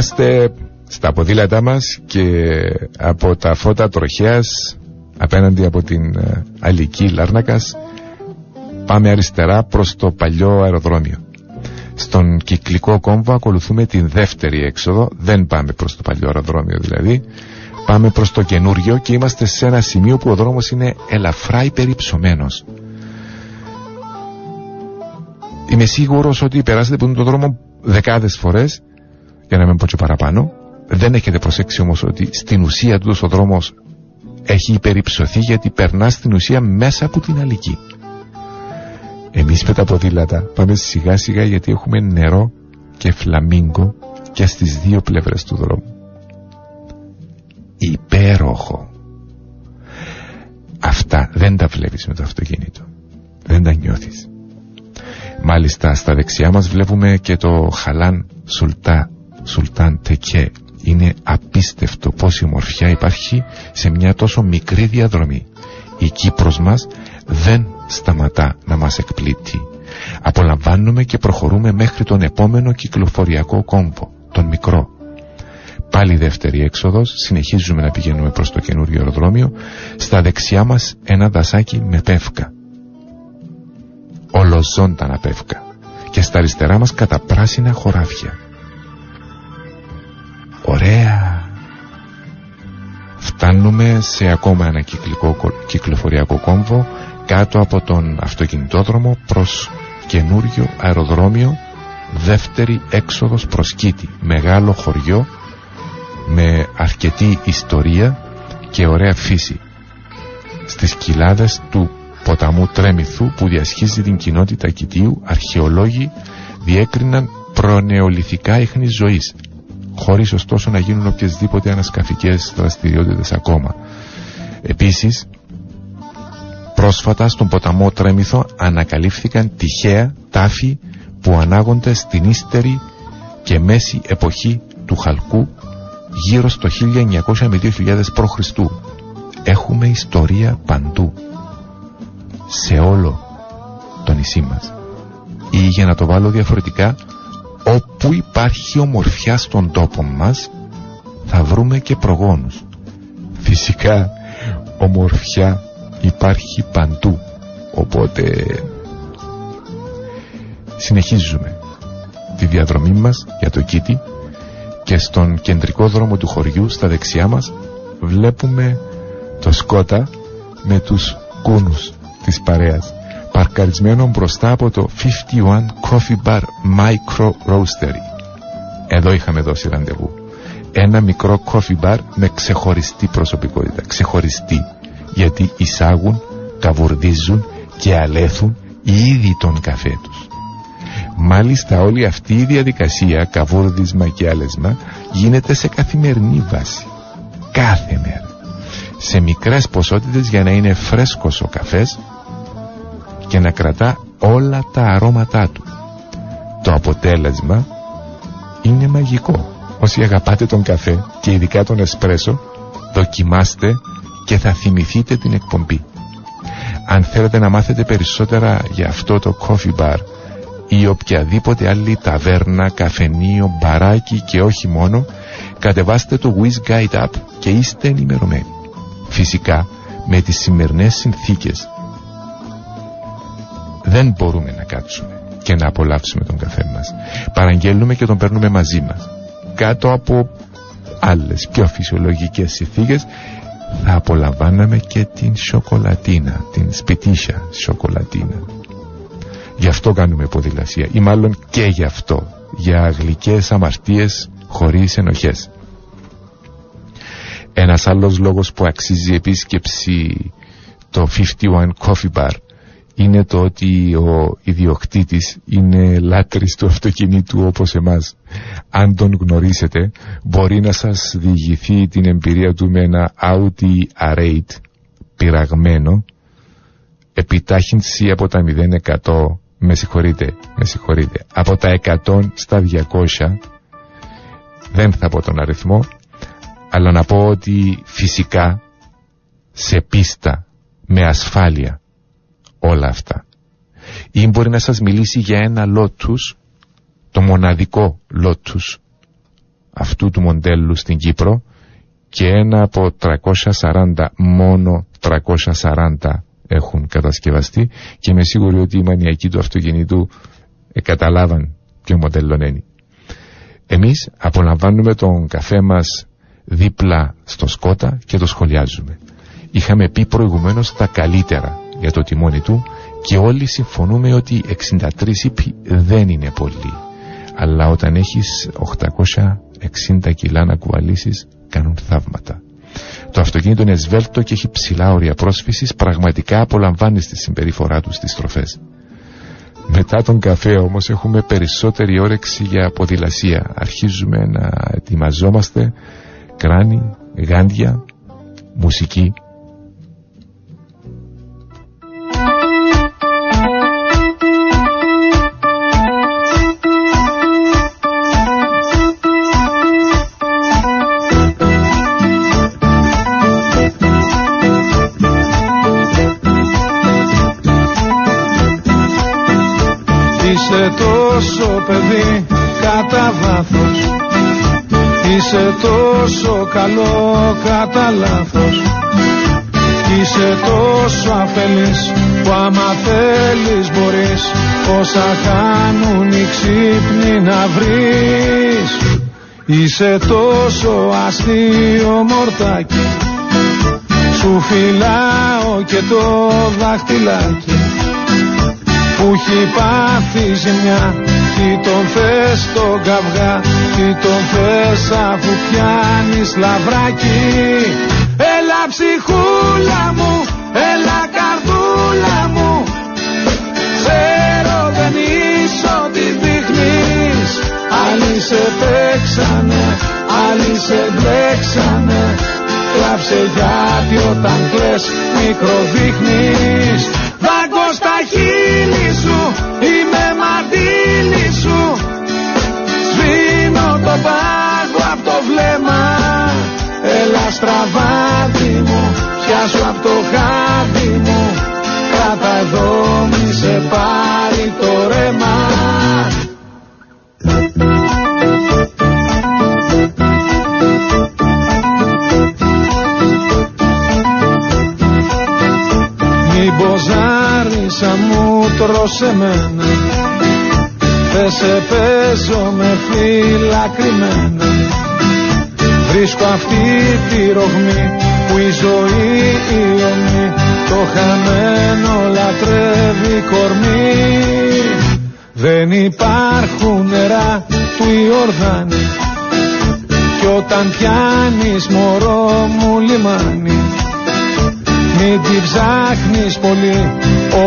Είμαστε στα ποδήλατά μας και από τα φώτα τροχέας απέναντι από την ε, Αλική Λάρνακας πάμε αριστερά προς το παλιό αεροδρόμιο. Στον κυκλικό κόμβο ακολουθούμε την δεύτερη έξοδο, δεν πάμε προς το παλιό αεροδρόμιο δηλαδή, πάμε προς το καινούριο και είμαστε σε ένα σημείο που ο δρόμος είναι ελαφρά υπερυψωμένος. Είμαι σίγουρος ότι περάσετε από τον δρόμο δεκάδες φορές, για να μην πω και παραπάνω, δεν έχετε προσέξει όμως ότι στην ουσία του ο δρόμος έχει υπερυψωθεί γιατί περνά στην ουσία μέσα από την αλική. Εμείς με τα ποδήλατα πάμε σιγά σιγά γιατί έχουμε νερό και φλαμίγκο και στις δύο πλευρές του δρόμου. Υπέροχο. Αυτά δεν τα βλέπεις με το αυτοκίνητο. Δεν τα νιώθεις. Μάλιστα στα δεξιά μας βλέπουμε και το Χαλάν Σουλτά, Σουλτάν Τεκέ. Είναι απίστευτο πόση ομορφιά υπάρχει σε μια τόσο μικρή διαδρομή. Η Κύπρος μας δεν σταματά να μας εκπλήττει. Απολαμβάνουμε και προχωρούμε μέχρι τον επόμενο κυκλοφοριακό κόμβο, τον μικρό. Πάλι δεύτερη έξοδος, συνεχίζουμε να πηγαίνουμε προς το καινούριο αεροδρόμιο, στα δεξιά μας ένα δασάκι με πεύκα. Ολοζώντανα πεύκα. Και στα αριστερά μας καταπράσινα χωράφια. Ωραία. Φτάνουμε σε ακόμα ένα κυκλικό, κυκλοφοριακό κόμβο κάτω από τον αυτοκινητόδρομο προς καινούριο αεροδρόμιο δεύτερη έξοδος προς Κίτη μεγάλο χωριό με αρκετή ιστορία και ωραία φύση. Στις κοιλάδες του ποταμού Τρέμηθου που διασχίζει την κοινότητα Κιτίου αρχαιολόγοι διέκριναν προνεολιθικά ίχνη ζωής χωρίς ωστόσο να γίνουν οποιασδήποτε ανασκαφικές δραστηριότητες ακόμα. Επίσης Πρόσφατα στον ποταμό Τρέμηθο ανακαλύφθηκαν τυχαία τάφοι που ανάγονται στην ύστερη και μέση εποχή του Χαλκού γύρω στο 1900 με 2000 π.Χ. Έχουμε ιστορία παντού σε όλο το νησί μας ή για να το βάλω διαφορετικά όπου υπάρχει ομορφιά στον τόπο μας θα βρούμε και προγόνους. Φυσικά ομορφιά υπάρχει παντού. Οπότε συνεχίζουμε τη διαδρομή μας για το Κίτι και στον κεντρικό δρόμο του χωριού στα δεξιά μας βλέπουμε το σκότα με τους κούνους της παρέας παρκαρισμένο μπροστά από το 51 Coffee Bar Micro Roastery εδώ είχαμε δώσει ραντεβού ένα μικρό coffee bar με ξεχωριστή προσωπικότητα ξεχωριστή γιατί εισάγουν, καβουρδίζουν και αλέθουν ήδη τον καφέ τους. Μάλιστα όλη αυτή η διαδικασία καβούρδισμα και άλεσμα γίνεται σε καθημερινή βάση. Κάθε μέρα. Σε μικρές ποσότητες για να είναι φρέσκος ο καφές και να κρατά όλα τα αρώματά του. Το αποτέλεσμα είναι μαγικό. Όσοι αγαπάτε τον καφέ και ειδικά τον εσπρέσο, δοκιμάστε και θα θυμηθείτε την εκπομπή. Αν θέλετε να μάθετε περισσότερα για αυτό το coffee bar ή οποιαδήποτε άλλη ταβέρνα, καφενείο, μπαράκι και όχι μόνο, κατεβάστε το Wiz Guide App και είστε ενημερωμένοι. Φυσικά, με τις σημερινές συνθήκες δεν μπορούμε να κάτσουμε και να απολαύσουμε τον καφέ μας. Παραγγέλνουμε και τον παίρνουμε μαζί μας. Κάτω από άλλες πιο φυσιολογικές συνθήκες θα απολαμβάναμε και την σοκολατίνα, την σπιτίσια σοκολατίνα. Γι' αυτό κάνουμε ποδηλασία ή μάλλον και γι' αυτό, για γλυκές αμαρτίες χωρίς ενοχές. Ένας άλλος λόγος που αξίζει επίσκεψη το 51 Coffee Bar είναι το ότι ο iδιοκτήτης είναι λάτρης του αυτοκινήτου όπως εμάς. Αν τον γνωρίσετε μπορεί να σας διηγηθεί την εμπειρία του με ένα Audi A8 πειραγμένο επιτάχυνση από τα 0% με συγχωρείτε, με συγχωρείτε. Από τα 100 στα 200 δεν θα πω τον αριθμό αλλά να πω ότι φυσικά σε πίστα με ασφάλεια όλα αυτά. Ή μπορεί να σας μιλήσει για ένα λότους, το μοναδικό λότους αυτού του μοντέλου στην Κύπρο και ένα από 340 μόνο 340 έχουν κατασκευαστεί και είμαι σίγουροι ότι οι μανιακοί του αυτοκινήτου ε, καταλάβαν ποιο μοντέλο είναι. Εμείς απολαμβάνουμε τον καφέ μας δίπλα στο σκότα και το σχολιάζουμε. Είχαμε πει προηγουμένως τα καλύτερα για το τιμόνι του και όλοι συμφωνούμε ότι 63 ύπη δεν είναι πολύ. Αλλά όταν έχεις 860 κιλά να κουβαλήσεις κάνουν θαύματα. Το αυτοκίνητο είναι σβέλτο και έχει ψηλά όρια πρόσφυσης, πραγματικά απολαμβάνεις τη συμπεριφορά του στις στροφές. Μετά τον καφέ όμως έχουμε περισσότερη όρεξη για ποδηλασία. Αρχίζουμε να ετοιμαζόμαστε κράνη, γάντια, μουσική Είσαι τόσο καλό κατά λάθος. Είσαι τόσο αφελής που άμα θέλεις μπορείς Όσα κάνουν οι ξύπνοι να βρεις. Είσαι τόσο αστείο μορτάκι. Σου φυλάω και το δάχτυλάκι Που έχει πάθει ζημιά τι τον θες τον καυγά Τι τον θες αφού πιάνεις λαβράκι. Έλα ψυχούλα μου Έλα καρδούλα μου. Ξέρω δεν είσαι ό,τι δείχνεις. Άλλοι σε παίξανε Άλλοι σε μπλέξανε. Κλάψε γιατί όταν κλαις μικροδείχνεις. Δάγκω στα χείλη βλέμμα Έλα στραβάτι μου Πιάσου από το χάδι μου. Κράτα εδώ μη σε πάρει το ρέμα. Μποζάρισα μου τρως εμένα. Δεν σε παίζω με φύλλα κρυμμένα Βρίσκω αυτή τη ρογμή που η ζωή ιονεί. Το χαμένο λατρεύει κορμί. Δεν υπάρχουν νερά του Ιορδάνη. Κι όταν πιάνεις μωρό μου λιμάνι μην την ψάχνεις πολύ.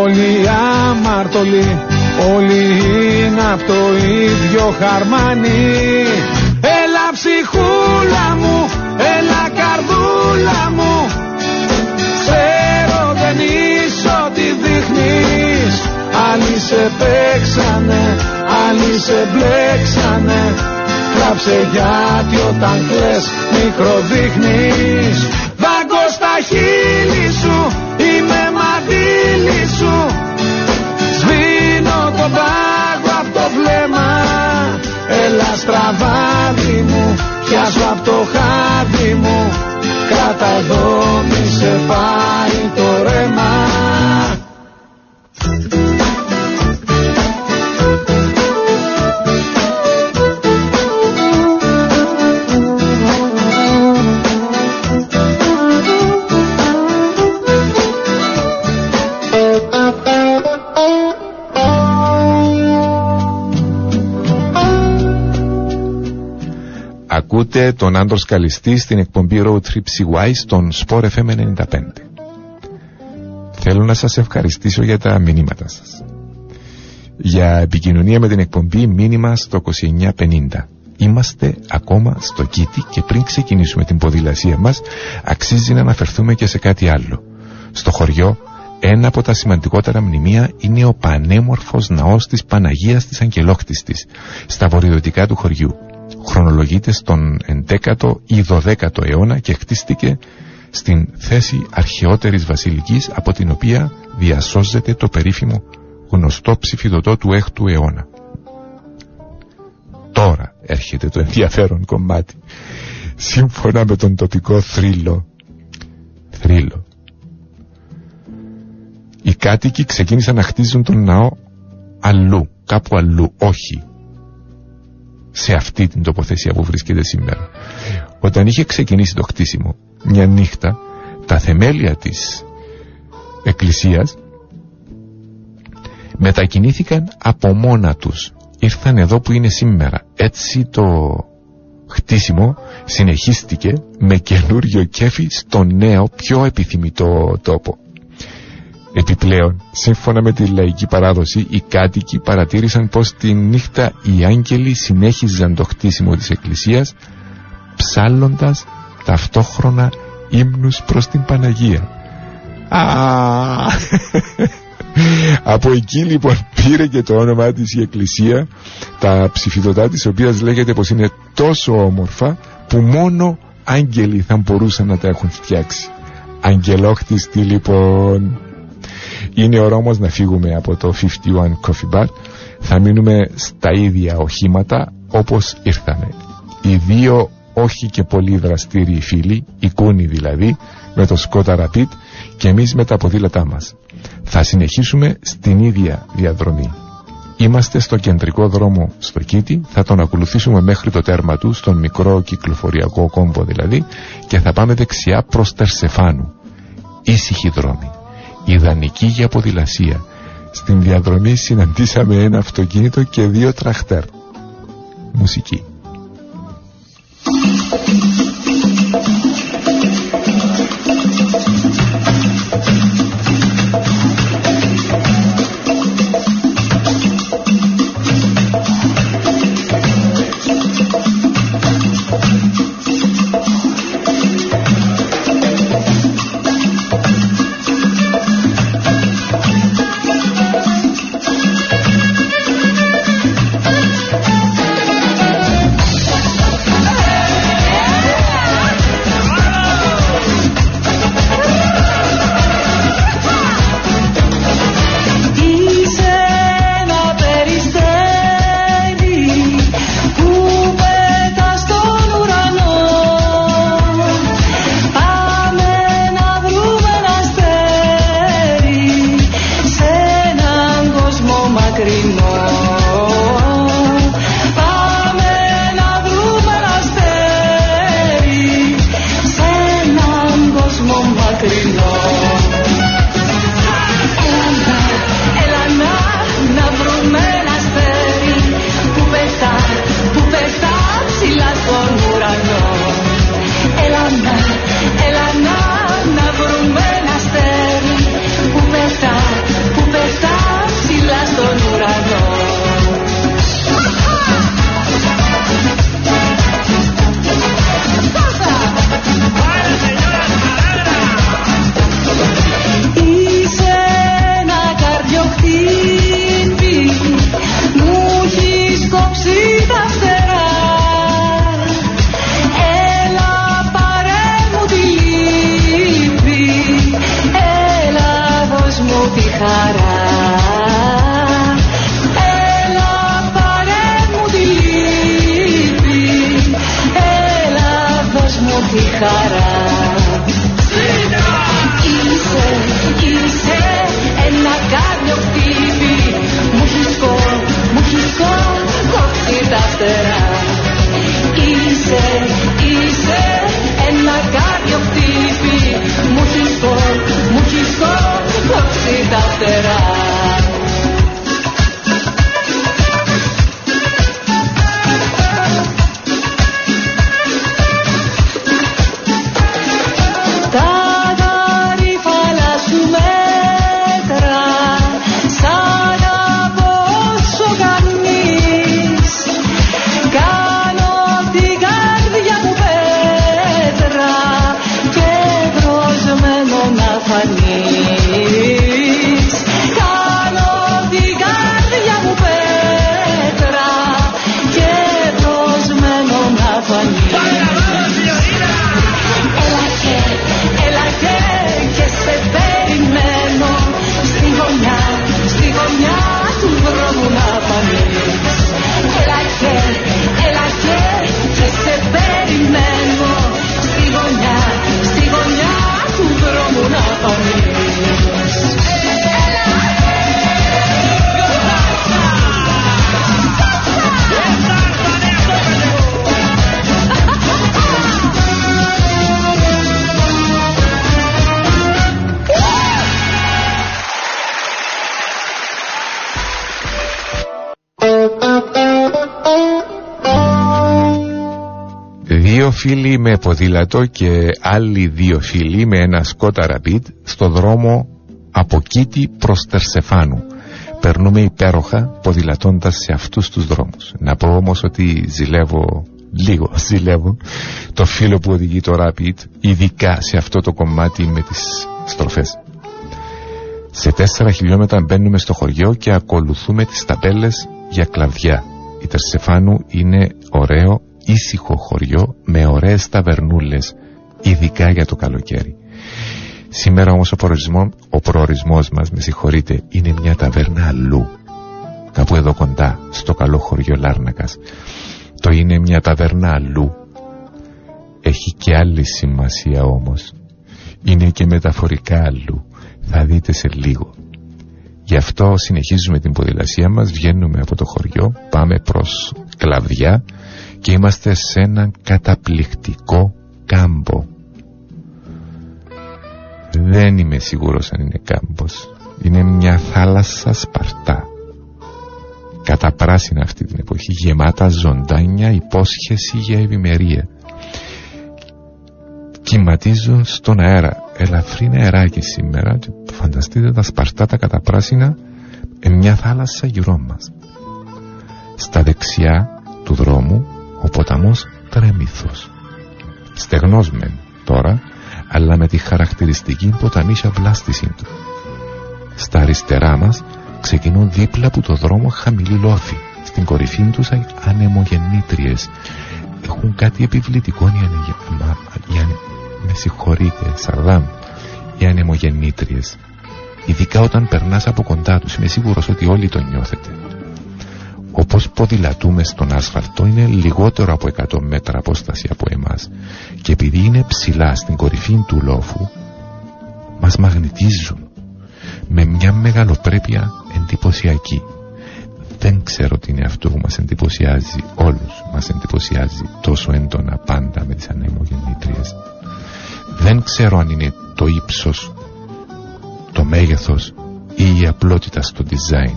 Όλοι αμαρτωλοί Όλοι είναι από το ίδιο χαρμάνι. Έλα ψυχούλα μου Έλα καρδούλα μου. Ξέρω δεν είσαι ό,τι δείχνεις. Άλλοι σε παίξανε Άλλοι σε μπλέξανε. Κλάψε γιατί όταν κλαις μικροδείχνεις. Δάγκω στα χείλη σου μου Πιάσω από το χάδι μου Κράτα εδώ μη σε πάει το ρέμα Ακούτε τον άντρος Καλιστή στην εκπομπή Road Trip CY στον Sport FM 95. Θέλω να σας ευχαριστήσω για τα μηνύματα σας. Για επικοινωνία με την εκπομπή μήνυμα στο 2950. Είμαστε ακόμα στο κήτη και πριν ξεκινήσουμε την ποδηλασία μας αξίζει να αναφερθούμε και σε κάτι άλλο. Στο χωριό ένα από τα σημαντικότερα μνημεία είναι ο πανέμορφος ναός της Παναγίας της Αγγελόκτιστης στα βορειοδυτικά του χωριού χρονολογείται στον 11ο ή 12ο αιώνα και χτίστηκε στην θέση αρχαιότερης βασιλικής από την οποία διασώζεται το περίφημο γνωστό ψηφιδωτό του 6ου αιώνα. τώρα έρχεται το ενδιαφέρον κομμάτι. Σύμφωνα με τον τοπικό θρύλο θρύλο. Οι κάτοικοι ξεκίνησαν να χτίζουν τον ναό αλλού, κάπου αλλού, όχι σε αυτή την τοποθεσία που βρίσκεται σήμερα. Όταν είχε ξεκινήσει το χτίσιμο, μια νύχτα, τα θεμέλια της εκκλησίας μετακινήθηκαν από μόνα τους. Ήρθαν εδώ που είναι σήμερα. Έτσι το χτίσιμο συνεχίστηκε με καινούριο κέφι στο νέο πιο επιθυμητό τόπο. Επιπλέον, σύμφωνα με τη λαϊκή παράδοση, οι κάτοικοι παρατήρησαν πως τη νύχτα οι άγγελοι συνέχιζαν το χτίσιμο της εκκλησίας ψάλλοντας ταυτόχρονα ύμνους προς την Παναγία. Α, Από εκεί λοιπόν πήρε και το όνομα της η εκκλησία τα ψηφιδωτά της οποίας λέγεται πως είναι τόσο όμορφα που μόνο άγγελοι θα μπορούσαν να τα έχουν φτιάξει. Αγγελόχτιστη λοιπόν είναι ώρα όμως να φύγουμε από το 51 Coffee Bar. Θα μείνουμε στα ίδια οχήματα όπως ήρθαμε. Οι δύο όχι και πολύ δραστήριοι φίλοι, οι κούνοι δηλαδή, με το Σκότα Rapid και εμείς με τα ποδήλατά μας. Θα συνεχίσουμε στην ίδια διαδρομή. Είμαστε στο κεντρικό δρόμο στο Κίτι, θα τον ακολουθήσουμε μέχρι το τέρμα του, στον μικρό κυκλοφοριακό κόμπο δηλαδή, και θα πάμε δεξιά προς Τερσεφάνου. Ήσυχη δρόμη ιδανική για ποδηλασία. Στην διαδρομή συναντήσαμε ένα αυτοκίνητο και δύο τραχτέρ. Μουσική. Φίλοι με ποδήλατο και άλλοι δύο φίλοι με ένα σκότα ραπίτ στο δρόμο από Κίτη προς Τερσεφάνου. Περνούμε υπέροχα ποδηλατώντας σε αυτούς τους δρόμους. Να πω όμως ότι ζηλεύω λίγο ζηλεύω το φίλο που οδηγεί το Rapid ειδικά σε αυτό το κομμάτι με τις στροφές σε τέσσερα χιλιόμετρα μπαίνουμε στο χωριό και ακολουθούμε τις ταπέλες για κλαβδιά η Τερσεφάνου είναι ωραίο ήσυχο χωριό με ωραίες ταβερνούλες ειδικά για το καλοκαίρι σήμερα όμως ο, προορισμό, ο προορισμός μας με συγχωρείτε είναι μια ταβέρνα αλλού κάπου εδώ κοντά στο καλό χωριό Λάρνακας το είναι μια ταβέρνα αλλού. Έχει και άλλη σημασία όμως. Είναι και μεταφορικά αλλού. Θα δείτε σε λίγο. Γι' αυτό συνεχίζουμε την ποδηλασία μας, βγαίνουμε από το χωριό, πάμε προς Κλαβδιά και είμαστε σε έναν καταπληκτικό κάμπο. Δεν είμαι σίγουρος αν είναι κάμπος. Είναι μια θάλασσα σπαρτά καταπράσινα αυτή την εποχή γεμάτα ζωντάνια υπόσχεση για ευημερία κυματίζουν στον αέρα ελαφρύ νεράκι σήμερα και φανταστείτε τα σπαρτά τα καταπράσινα εν μια θάλασσα γύρω μας στα δεξιά του δρόμου ο ποταμός Τρέμηθος στεγνός μεν τώρα αλλά με τη χαρακτηριστική ποταμίσια βλάστησή του στα αριστερά μας ξεκινούν δίπλα από το δρόμο χαμηλή λόφη. Στην κορυφή τους ανεμογεννήτριες. Έχουν κάτι επιβλητικό οι ανεμογεννήτριες. Με συγχωρείτε, Σαρδάμ. Οι ανεμογεννήτριες. Ειδικά όταν περνάς από κοντά τους. Είμαι σίγουρος ότι όλοι το νιώθετε. Όπως ποδηλατούμε στον άσφαλτο είναι λιγότερο από 100 μέτρα απόσταση από εμάς και επειδή είναι ψηλά στην κορυφή του λόφου μας μαγνητίζουν με μια μεγαλοπρέπεια εντυπωσιακή. Δεν ξέρω τι είναι αυτό που μας εντυπωσιάζει όλους, μας εντυπωσιάζει τόσο έντονα πάντα με τις ανεμογεννήτριες. Δεν ξέρω αν είναι το ύψος, το μέγεθος ή η απλότητα στο design.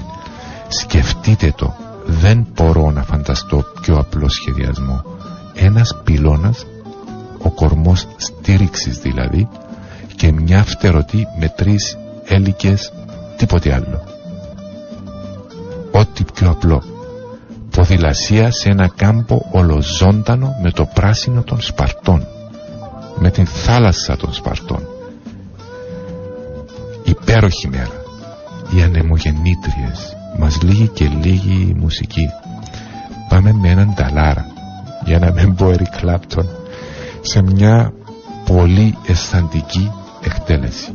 Σκεφτείτε το, δεν μπορώ να φανταστώ πιο απλό σχεδιασμό. Ένας πυλώνας, ο κορμός στήριξης δηλαδή, και μια φτερωτή με τρεις έλικες, τίποτε άλλο. Ό,τι πιο απλό. Ποδηλασία σε ένα κάμπο ολοζώντανο με το πράσινο των Σπαρτών. Με την θάλασσα των Σπαρτών. Υπέροχη μέρα. Οι ανεμογεννήτριες. Μας λύγει και λίγη μουσική. Πάμε με έναν ταλάρα. Για να μην πω Eric Clapton. Σε μια πολύ αισθαντική εκτέλεση.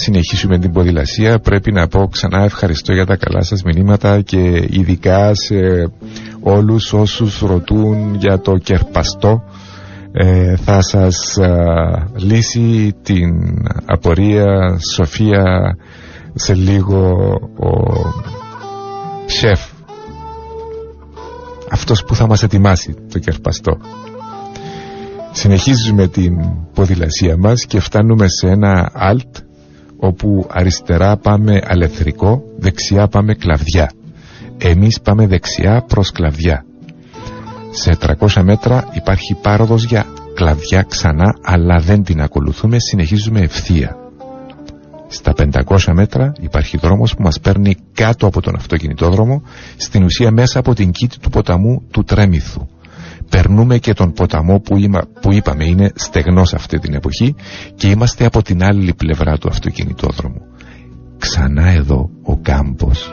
Συνεχίσουμε την ποδηλασία. Πρέπει να πω ξανά ευχαριστώ για τα καλά σας μηνύματα και ειδικά σε όλους όσους ρωτούν για το κερπαστό. Ε, θα σας α, λύσει την απορία Σοφία σε λίγο ο σεφ. Αυτός που θα μας ετοιμάσει το κερπαστό. Συνεχίζουμε την ποδηλασία μας και φτάνουμε σε ένα alt όπου αριστερά πάμε αλεθρικό, δεξιά πάμε κλαβδιά. Εμείς πάμε δεξιά προς κλαβδιά. Σε 300 μέτρα υπάρχει πάροδος για κλαβδιά ξανά αλλά δεν την ακολουθούμε, συνεχίζουμε ευθεία. Στα 500 μέτρα υπάρχει δρόμος που μας παίρνει κάτω από τον αυτοκινητόδρομο, στην ουσία μέσα από την κήτη του ποταμού του Τρέμιθου περνούμε και τον ποταμό που, είμα, που είπαμε είναι στεγνός αυτή την εποχή και είμαστε από την άλλη πλευρά του αυτοκινητόδρομου. Ξανά εδώ ο κάμπος,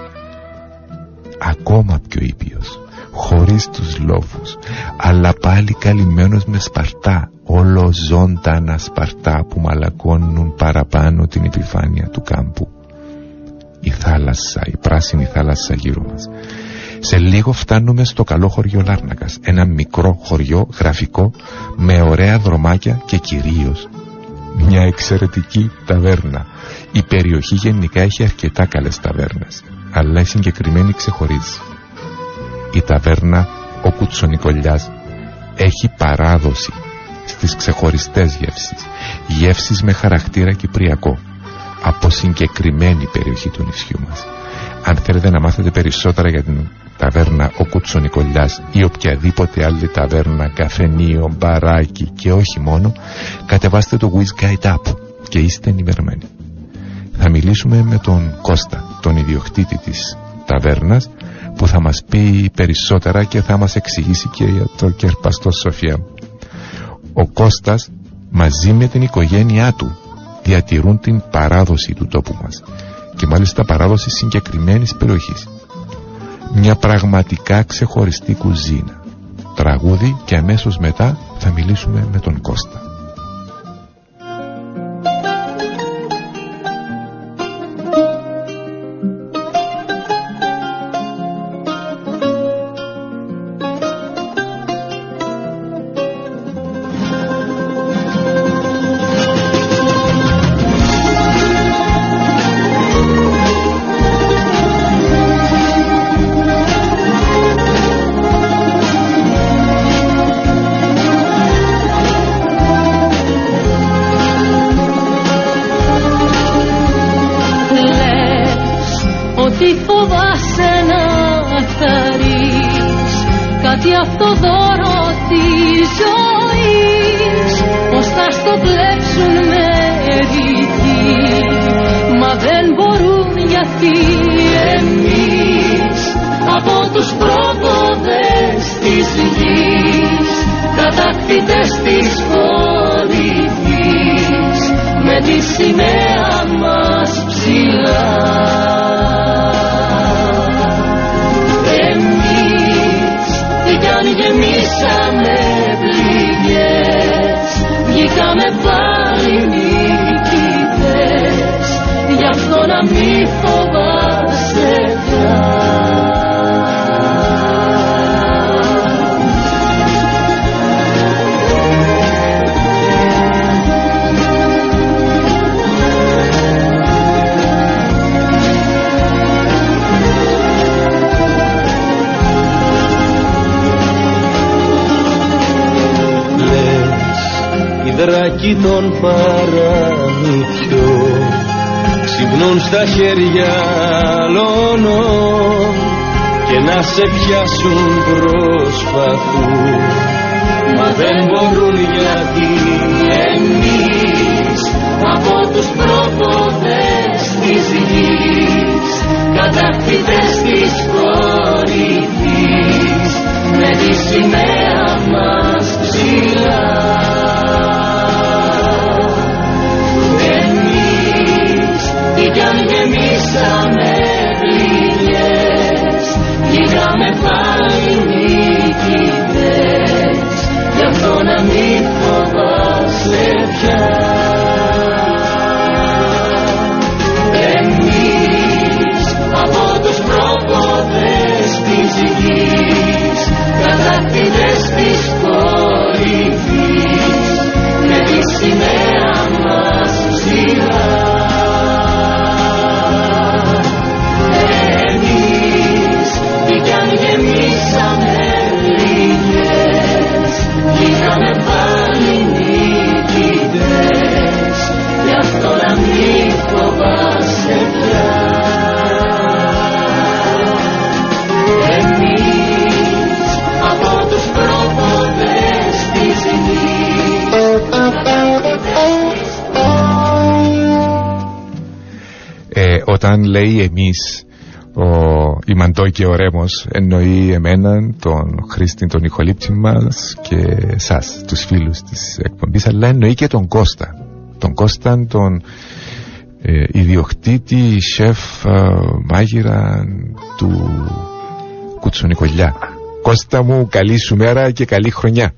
ακόμα πιο ήπιος, χωρίς τους λόφους, αλλά πάλι καλυμμένος με σπαρτά, όλο ζωντανά σπαρτά που μαλακώνουν παραπάνω την επιφάνεια του κάμπου. Η θάλασσα, η πράσινη θάλασσα γύρω μας. Σε λίγο φτάνουμε στο καλό χωριό Λάρνακας, ένα μικρό χωριό γραφικό με ωραία δρομάκια και κυρίως μια εξαιρετική ταβέρνα. Η περιοχή γενικά έχει αρκετά καλές ταβέρνες, αλλά η συγκεκριμένη ξεχωρίζει. Η ταβέρνα ο Κουτσονικολιάς έχει παράδοση στις ξεχωριστές γεύσεις, γεύσεις με χαρακτήρα κυπριακό, από συγκεκριμένη περιοχή του νησιού μας. Αν θέλετε να μάθετε περισσότερα για την ταβέρνα ο Κουτσονικολιάς ή οποιαδήποτε άλλη ταβέρνα, καφενείο, μπαράκι και όχι μόνο, κατεβάστε το Wiz Guide App και είστε ενημερωμένοι. Θα μιλήσουμε με τον Κώστα, τον ιδιοκτήτη της ταβέρνας, που θα μας πει περισσότερα και θα μας εξηγήσει και για το κερπαστό Σοφία. Ο Κώστας μαζί με την οικογένειά του διατηρούν την παράδοση του τόπου μας και μάλιστα παράδοση συγκεκριμένης περιοχής μια πραγματικά ξεχωριστή κουζίνα. Τραγούδι και αμέσως μετά θα μιλήσουμε με τον Κώστα. Όταν λέει εμείς ο, η Μαντώ και ο Ρέμος εννοεί εμέναν, τον Χρήστη, τον ηχολήπτη μας και εσάς, τους φίλους της εκπομπής αλλά εννοεί και τον Κώστα. Τον Κώστα, τον ε, ιδιοκτήτη, σεφ, ε, μάγειρα του Κουτσονικολιά Κώστα μου, καλή σου μέρα και καλή χρονιά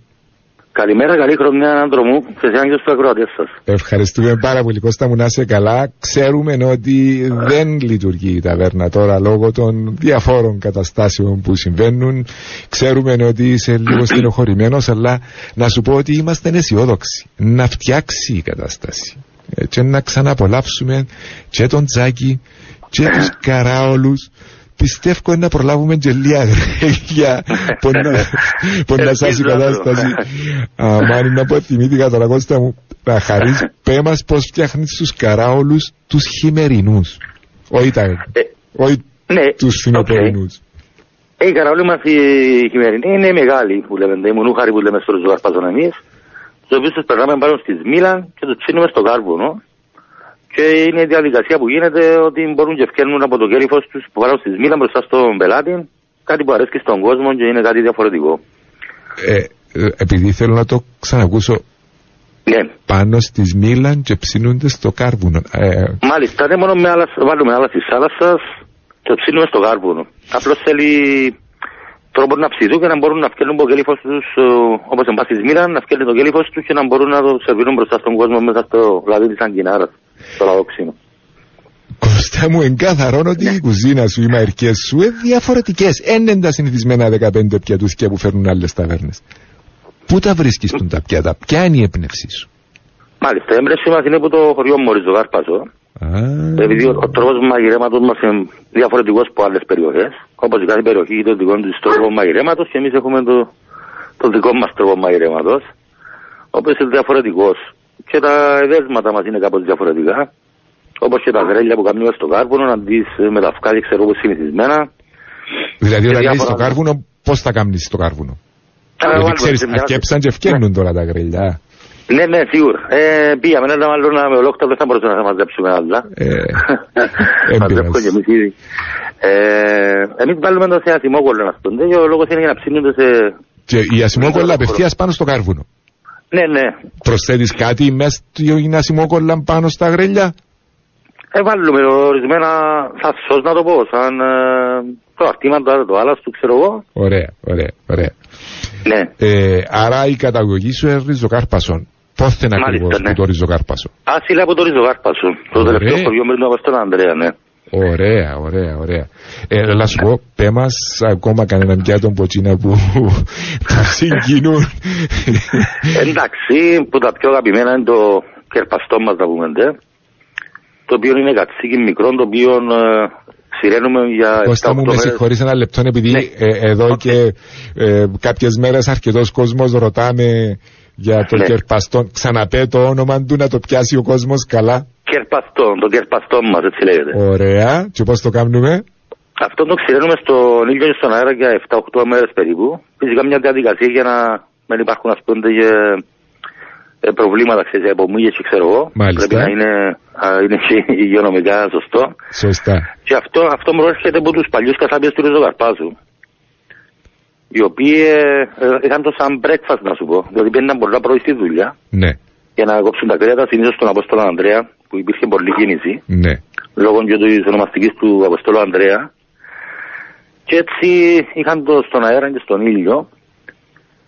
Καλημέρα, καλή χρονιά, άντρο μου, σε εσένα και στους ακροατές σας. Ευχαριστούμε πάρα πολύ Κώστα μου να είσαι καλά. Ξέρουμε ότι δεν λειτουργεί η ταβέρνα τώρα λόγω των διαφόρων καταστάσεων που συμβαίνουν. Ξέρουμε ότι είσαι λίγο στενοχωρημένος αλλά να σου πω ότι είμαστε αισιόδοξοι. Να φτιάξει η κατάσταση. Ε, Και να ξαναπολαύσουμε και τον Τζάκη και τους καράολους πιστεύω να προλάβουμε και λίγα για πονά σας η κατάσταση. Αμάν να πω θυμήθηκα τώρα Κώστα μου να χαρείς πέ μας πως φτιάχνεις τους καράολους τους χειμερινούς. Όχι τα όχι Ναι, τους φινοπορεινούς. Ε, η καραόλη μας η χειμερινή είναι μεγάλη που λέμε, οι μονούχαροι που λέμε στους ζωγαρπάζων εμείς, τους οποίους τους περνάμε πάνω στη Σμήλα και τους ψήνουμε στο κάρβουνο. Και είναι η διαδικασία που γίνεται ότι μπορούν και ευκαιρνούν από το κέρυφος τους που βάλουν στη Σμήλα μπροστά στον πελάτη, κάτι που αρέσει στον κόσμο και είναι κάτι διαφορετικό. Ε, ε, επειδή θέλω να το ξανακούσω Ναι. πάνω στις Μίλαν και ψήνονται στο κάρβουνο. Ε, Μάλιστα, δεν μόνο με άλλα, βάλουμε άλλα στη θάλασσα και ψήνουμε στο κάρβουνο. Απλώς θέλει τρόπο να ψηθούν και να μπορούν να φτιάχνουν το κέλυφος τους, ε, όπως εν πάση Μίλαν, να φτιάχνουν το κέλυφος τους και να μπορούν να το σερβίρουν μπροστά στον κόσμο μέσα στο λαδί της Αγκινάρας, στο λαδόξινο. Κώστα μου εγκάθαρον ότι η κουζίνα σου, οι μαερικές σου είναι διαφορετικές. Εν είναι τα συνηθισμένα 15 πιατούθια που φέρνουν άλλες ταβέρνες. Πού τα βρίσκεις τον τα πιάτα, ποια είναι η έμπνευσή σου; Μάλιστα, η έμπνευση μας είναι από το χωριό Μόρις το Κάρπασο. Α, Επειδή ο, ο τρόπος μαγειρέματος μας είναι διαφορετικός από άλλες περιοχές, όπως η κάθε περιοχή έχει το δικό της τρόπο μαγειρέματος και εμείς έχουμε το, το δικό μας τρόπο μαγειρέματος, ο οποίος είναι διαφορετικός. Και τα εδέσματα μας είναι κάπως διαφορετικά, όπως και τα γρέλια που κάνουμε στο κάρβουνο, να δεις με τα φκάδια ξέρω όπως συνηθισμένα. δηλαδή Και όταν κάνεις διάφορα- το κάρβουνο, πώς θα κάνεις το κάρβουνο; Ε, Γιατί βάλουμε ξέρεις, σε μια- αρκέψαν και φκαίνουν τώρα τα γριλιά. Ναι, ναι, σίγουρα. Ε, πήγαμε ένα μάλλον με ολόκληρο, δεν θα μπορούσαμε να μαζέψουμε άλλα. Ε, εν Μαζεύουμε πειράζει. και εμείς ήδη. Ε, εμείς βάλουμε το σε ασημόκολλο να σπούνται και ο λόγος είναι για να ψήνονται σε... Και η ασημόκολλα απευθείας πάνω στο κάρβουνο. Ναι, ναι. Προσθέτεις κάτι μέσα στην ασημόκολλα πάνω στα γρέλια; Ε, βάλουμε ορισμένα, σαν σως να το πω, σαν ε, το αρτήματα, το άλλα του ξέρω εγώ. Ωραία, ωραία, ωραία. Ναι. Ε, άρα η καταγωγή σου είναι ριζοκάρπασον. Πότε είναι Μάλιστα, ακριβώς ναι. που το ριζοκάρπασο; Άσυλα από το Ριζογάρπασο. Το Ωραία. τελευταίο χωριό με τον στον Ανδρέα, ναι. Ωραία, ωραία, ωραία. Ε, να σου πω, πέ μας ακόμα κανέναν πιάτο ποτζείνα που, που συγκινούν. Εντάξει, που τα πιο αγαπημένα είναι το κερπαστό μας, να πούμε, ντε. το οποίο είναι κατσίκι μικρό, το οποίο ε, ξεραίνουμε για 7-8 Κώστα μου, με μέρες. συγχωρείς ένα λεπτό, επειδή Ναι. ε, εδώ Οκ. και ε, κάποιες μέρες αρκετός κόσμος ρωτάμε για το Ναι. κερπαστό. Ξαναπέ το όνομα του να το πιάσει ο κόσμος καλά. Κερπαστό, το κερπαστό μας, έτσι λέγεται. Ωραία. Και πώς το κάνουμε; Αυτό το ξηραίνουμε στον ήλιο και στον αέρα για 7-8 μέρες περίπου. Φυσικά μια διαδικασία για να μην υπάρχουν ας πούμε και, ε, προβλήματα ξέρεις, απομίγες και ξέρω εγώ. Μάλιστα. Πρέπει να είναι, α, είναι και υγειονομικά σωστό. Σωστά. Και αυτό, αυτό προέρχεται από τους παλιούς κασάπιες του Ριζοκαρπάζου. Οι οποίοι ε, ε, είχαν το σαν breakfast να σου πω. Δηλαδή πήγαιναν πολλά πρωί στη δουλειά Ναι, για να κόψουν τα κρέατα συνήθως στον Απόστολο Ανδρέα που υπήρχε πολλή κίνηση ναι. λόγω και της ονομαστικής του Αποστόλου Ανδρέα και έτσι είχαν το στον αέρα και στον ήλιο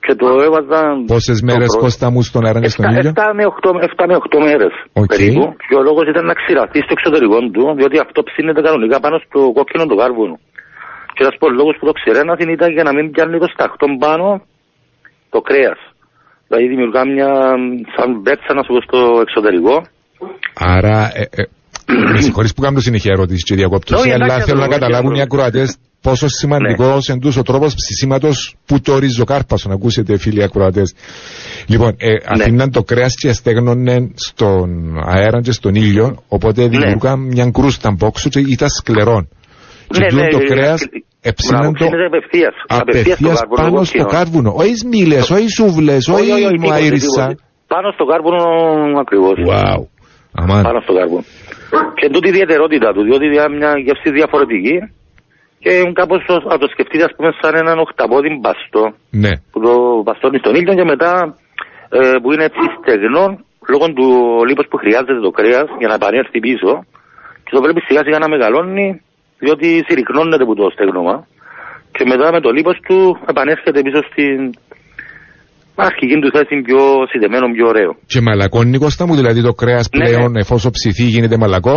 και το έβαζαν Πόσες το μέρες πρωί. Κώστα μου στον αέρα και στον Εφτά- ήλιο; εφτά με 8, 7 με 8 μέρες Οκ. περίπου και ο λόγος ήταν να ξηραθεί στο εξωτερικό του διότι αυτό ψήνεται κανονικά πάνω στο κόκκινο το κάρβουνο και ένας από τους λόγους που το ξηραίνασαν ήταν για να μην πιάνει το σταχτό πάνω το κρέας δηλαδή δημιουργά μια σαν μπέτσα να σου πω στο εξωτερικό Άρα, ε, ε, με συγχωρείς που κάνω συνεχεία ερώτηση και διακόπτωση, Όχι, εντάξει, αλλά θέλω να δεν καταλάβουν οι πρόβλημα. ακροατές πόσο σημαντικός Ναι. εντός ο τρόπος ψησίματος που το ριζοκάρπασο, να ακούσετε φίλοι ακροατές. Λοιπόν, ε, Ναι. αφήναν το κρέας και στέγνωνε στον αέρα και στον ήλιο, Ναι. οπότε δημιουργά μια κρούστα από όξω και ήταν σκληρό. Και τούτο το ε, κρέας ε, εψήναν μπράβο, το ψήνεται απευθείας. Απευθείας στο απευθείας κάρβουνο πάνω στο κόκκινο. κάρβουνο. Όχι σμήλες, όχι σούβλες, Όχι, όχι, όχι τίποτε, μαΐρισα. τίποτε. Πάνω στο κάρβουνο ακριβώς. Wow. Αμάν. Πάνω στο κάρβουνο. Και τούτη η ιδιαιτερότητα του, διότι είναι μια γεύση διαφορετική και κάπως το- να το σκεφτείτε ας πούμε σαν έναν οχταπόδι μπαστό Ναι. που το μπαστώνει στον ήλιο και μετά ε, που είναι έτσι στεγνό λόγω του λίπος που χρειάζεται το κρέας για να επανέλθει πίσω και το πρέπει σιγά σιγά να μεγαλώνει διότι συρρυκνώνεται από το στέγνομα και μετά με το λίπος του επανέρχεται πίσω στην αρχική του θέση πιο συντεμένο, πιο ωραίο. Και μαλακώνει Κώστα μου, δηλαδή το κρέας Ναι, πλέον ναι. εφόσον ψηθεί γίνεται μαλακό.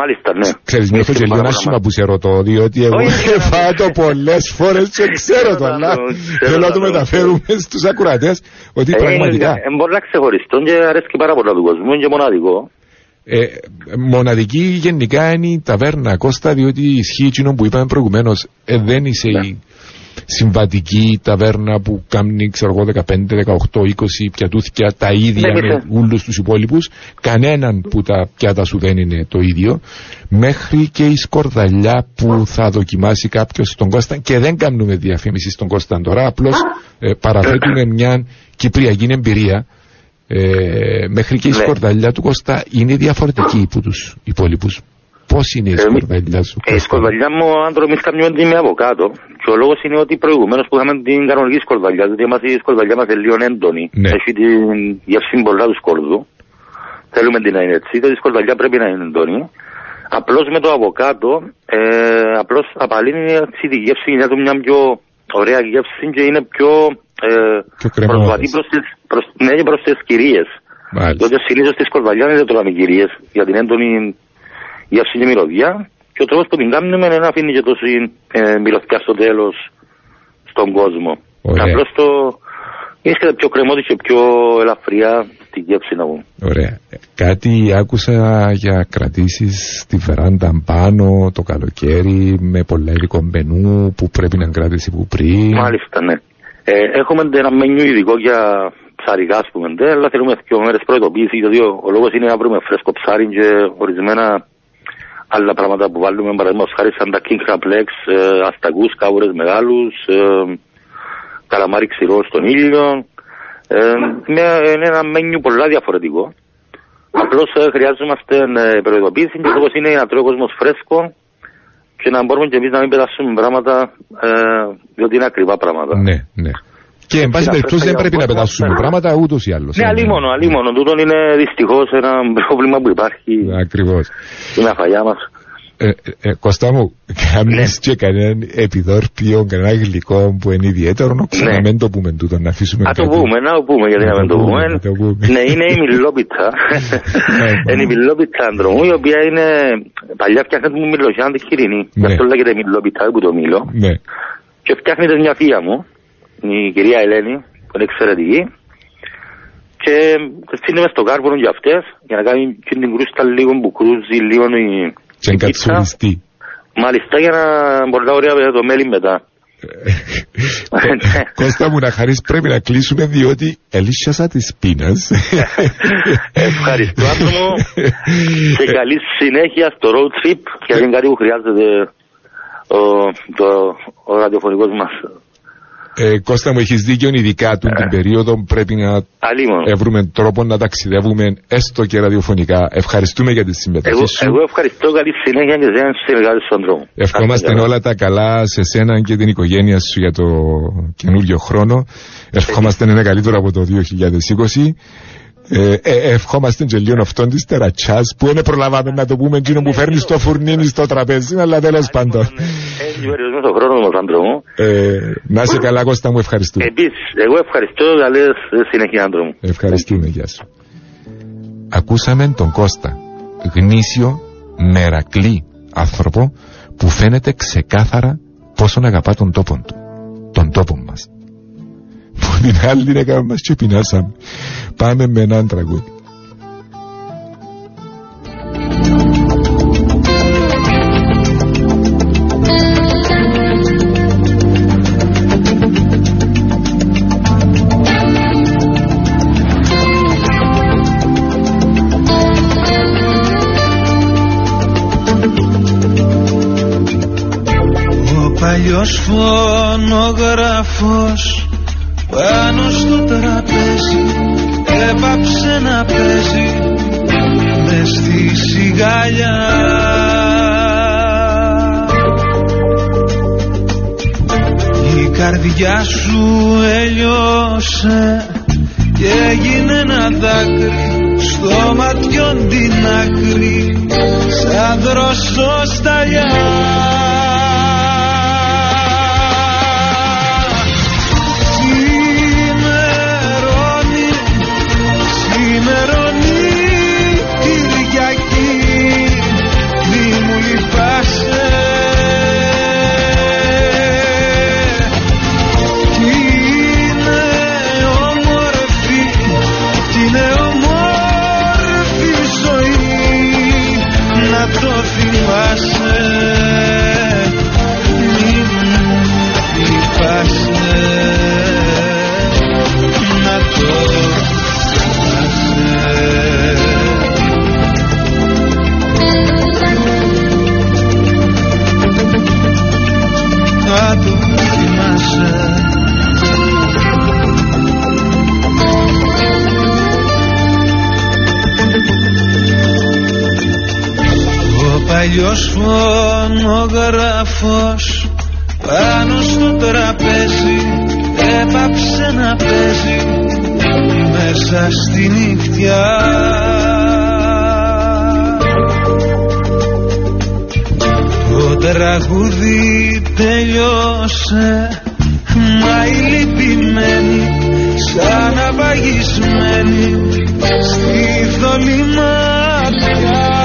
Μάλιστα, ναι. Ξέρεις, νιώθω και Έχει λίγο πάρα άσχημα πολλά που σε ρωτώ, διότι εγώ Όχι, δεν φάω το πολλές φορές και ξέρω το, Ξέρω αλλά το, ξέρω θέλω να το το. μεταφέρουμε στους ακροατές ότι Ε, πραγματικά Είναι μπορεί να ξεχωριστώ και αρέσκει πάρα πολλά του κόσμου, είναι και μοναδικό. Ε, μοναδική γενικά είναι η ταβέρνα Κώστα, διότι ισχύει εκείνο που είπαμε προηγουμένως, ε, δεν είσαι Ναι. η συμβατική ταβέρνα που κάνει, ξέρω εγώ, 15, 18, 20 πιατούθια τα ίδια Ναι, με ναι. όλους τους υπόλοιπους. Κανέναν που τα πιάτα σου δεν είναι το ίδιο. Μέχρι και η σκορδαλιά που θα δοκιμάσει κάποιος στον Κώστα και δεν κάνουμε διαφήμιση στον Κώστα τώρα, απλώς ε, παραθέτουμε μια κυπριακή εμπειρία. Ε, μέχρι και η Ναι. σκορδαλιά του Κώστα είναι διαφορετική από τους υπόλοιπους. Πώς είναι η Ε, σκορδαλιά σου Ε, η Κώστα; σκορδαλιά μου, άντρο, εμείς κάνουμε την με αβοκάτο. Και ο λόγος είναι ότι προηγουμένως που είχαμε την κανονική σκορδαλιά, διότι μας η σκορδαλιά μας είναι λίγο έντονη. Ναι. Έχει την γεύση πολλά τους σκόρδου. Θέλουμε την να είναι έτσι, διότι η σκορδαλιά πρέπει να είναι έντονη. Απλώς με το αβοκάτο, ε, απλώς απαλύνει έτσι τη γεύση, για μια πιο ωραία γεύση και είναι πιο, ε, Πιο κρεμόδες. προσβατή προς τις, προς, ναι, και προς τις κυρίες. Μάλιστα. Διότι συνήθως στη σκορδαλιά δεν τρώμε κυρίες για την έντονη γεύση και μυρωδιά και ο τρόπος που την κάνουμε είναι να αφήνει και τόση ε, μυρωδιά στο τέλος στον κόσμο. Ωραία. Απλώς το βρίσκεται πιο κρεμόδι και πιο ελαφριά στη γεύση να μου. Ωραία. Κάτι άκουσα για κρατήσεις στη βεράντα πάνω το καλοκαίρι με πολλά υλικό μενού που πρέπει να κράτηση που πριν. Μάλιστα, ναι. Ε, έχουμε ένα μενιού ειδικό για ψαρικά, ας πούμε, ντε, αλλά θέλουμε δύο μέρες προειδοποίηση, γιατί ο, ο λόγος είναι να βρούμε φρέσκο ψάρι και ορισμένα άλλα πράγματα που βάλουμε, παραδείγματος χάρη σαν τα king crab legs, ε, αστακούς, κάβουρες μεγάλους, ε, καλαμάρι ξηρό στον ήλιο. Ε, μια- είναι ένα μενιού πολλά διαφορετικό. Απλώς ε, χρειάζομαστε ε, προειδοποίηση και ο λόγος είναι να τρώει ο κόσμος φρέσκο και να μπορούμε και εμείς να μην πετάσουμε πράγματα ε, διότι είναι ακριβά πράγματα. Ναι, ναι. Και εν πάση να περιπτώσει δεν φρέσκα πρέπει για να κόσμο. πετάσουμε πράγματα ούτως ή άλλως. Ναι, αλίμονο, αλίμονο. Τούτον είναι δυστυχώς ένα πρόβλημα που υπάρχει Ακριβώς. στην αφαγιά μας. Ε, ε, Κωστά μου, κάνεις Ναι. και κανένα επιδόρπιο, κανένα γλυκό που είναι ιδιαίτερο, να ξανά μην το πούμε τούτο, να αφήσουμε Α το κάτι. πούμε, να το πούμε, γιατί να μην το πούμε. να το πούμε. Ναι, είναι η μιλόπιτα. Ναι, Είναι η μιλόπιτα άντρο μου, η οποία είναι παλιά φτιάχνεται μου μιλοσιά τη χοιρινή. Γι' Ναι. αυτό λέγεται μιλόπιτα που το μήλο. Ναι, Και φτιάχνεται μια θεία μου, η κυρία Ελένη, που είναι εξαιρετική. Και στείλουμε στο κάρβουνο για αυτές, για να κάνει και την κρούστα λίγο που κρούζει λίγο η, και η πίτσα. εγκατσουριστή. Μάλιστα για να μπορεί να ωραία το μέλι μετά. Κώστα μου να χαρείς πρέπει να κλείσουμε διότι ελίσσιασα της πείνας. Ευχαριστώ άτομο και καλή συνέχεια στο road trip και αν είναι κάτι που χρειάζεται ο, το, ο ραδιοφωνικός μας. Ε, Κώστα μου έχεις δίκιο ειδικά του την περίοδο πρέπει να Αλίμον. βρούμε τρόπο να ταξιδεύουμε έστω και ραδιοφωνικά. Ευχαριστούμε για τη συμμετοχή Εγώ, σου. εγώ ευχαριστώ καλή συνέχεια και σε έναν συνεργάτη στον δρόμο. Ευχόμαστε Ευχαριστώ. όλα τα καλά σε σένα και την οικογένεια σου για το καινούριο χρόνο. Ευχόμαστε να είναι καλύτερο από το 2020. Ε, ε, ευχόμαστε και λίγο αυτόν της τερατσάς που δεν προλάβαμε να το πούμε εκείνο που φέρνει στο φουρνίνι στο τραπέζι αλλά τέλος πάντων. Έτσι περιορισμένο το χρόνο μας άντρο μου. Ε, να είσαι καλά Κώστα μου ευχαριστούμε. Επίσης, εγώ ευχαριστώ καλές συνέχεια άντρο μου. Ευχαριστούμε, γεια σου. Ακούσαμε τον Κώστα, γνήσιο, μερακλή άνθρωπο που φαίνεται ξεκάθαρα πόσον αγαπά τον τόπο του, τον τόπο μας. Που την άλλη την έκαμε μας και πεινάσαμε. Πάμε με έναν τραγούδι. Ο παλιός φωνογράφος πάνω στο τραπέζι έπαψε να παίζει μες στη σιγάλια. Η καρδιά σου έλειωσε και έγινε ένα δάκρυ στο ματιόν την άκρη σαν δροσοσταλιά Σημερώνει, Ο παλιός φωνογράφος πάνω στο τραπέζι έπαψε να παίζει μέσα στη νύχτια. Το τραγούδι τελειώσε μα η λυπημένη σαν απαγισμένη στη θολή ματιά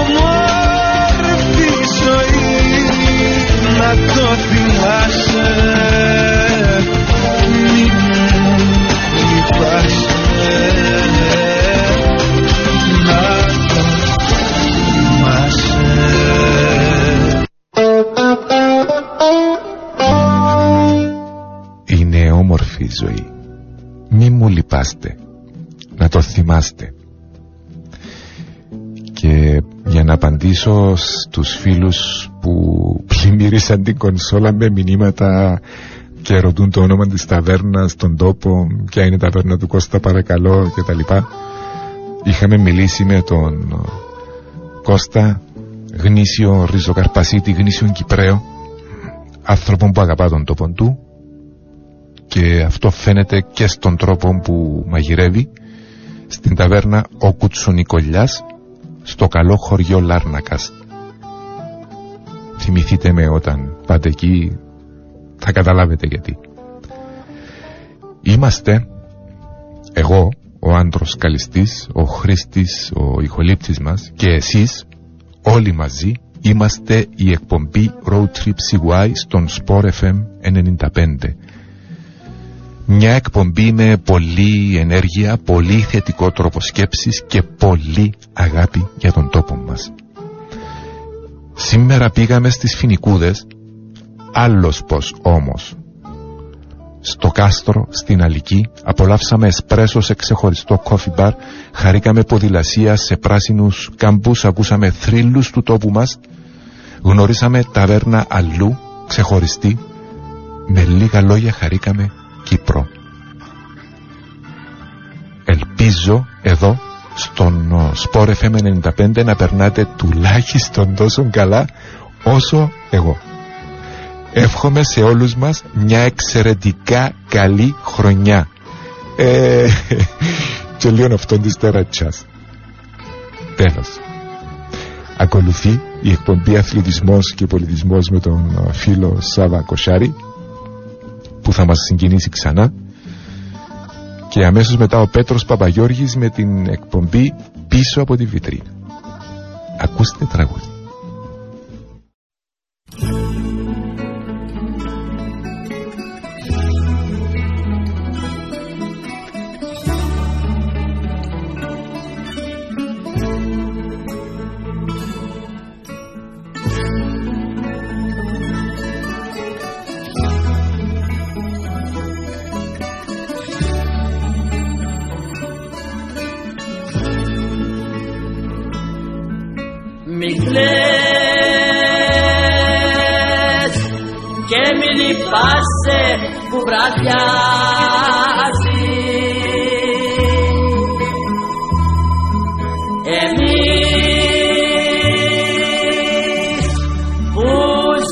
όμορφη ζωή. Να το απαντήσω στους φίλους που πλημμύρισαν την κονσόλα με μηνύματα και ρωτούν το όνομα της ταβέρνας, τον τόπο, ποια είναι η ταβέρνα του Κώστα παρακαλώ κτλ. Είχαμε μιλήσει με τον Κώστα, γνήσιο ριζοκαρπασίτη, γνήσιο Κυπρέο, άνθρωπο που αγαπά τον τόπο του και αυτό φαίνεται και στον τρόπο που μαγειρεύει στην ταβέρνα ο Κουτσουνικολιάς στο καλό χωριό Λάρνακας. Θυμηθείτε με όταν πάτε εκεί θα καταλάβετε γιατί. Είμαστε εγώ, ο άντρος καλιστής, ο Χρήστης, ο ηχολήπτης μας και εσείς όλοι μαζί είμαστε η εκπομπή Road Trip CY στον Sport FM 95 μια εκπομπή με πολλή ενέργεια, πολύ θετικό τρόπο σκέψης και πολύ αγάπη για τον τόπο μας. Σήμερα πήγαμε στις Φινικούδες, άλλος πως όμως. Στο κάστρο, στην Αλική, απολαύσαμε εσπρέσο σε ξεχωριστό coffee bar, χαρήκαμε ποδηλασία σε πράσινους κάμπους, ακούσαμε θρύλους του τόπου μας, γνωρίσαμε ταβέρνα αλλού, ξεχωριστή, με λίγα λόγια χαρήκαμε Κύπρο. Ελπίζω εδώ στον Sport FM 95 να περνάτε τουλάχιστον τόσο καλά όσο εγώ. Εύχομαι σε όλους μας μια εξαιρετικά καλή χρονιά. Ε, και λίγο αυτόν της τερατσάς. Τέλος. Ακολουθεί η εκπομπή αθλητισμός και πολιτισμός με τον φίλο Σάβα Κοσάρη που θα μας συγκινήσει ξανά και αμέσως μετά ο Πέτρος Παπαγιώργης με την εκπομπή πίσω από τη βιτρίνα. Ακούστε τραγούδι. βραδιάζει Εμείς που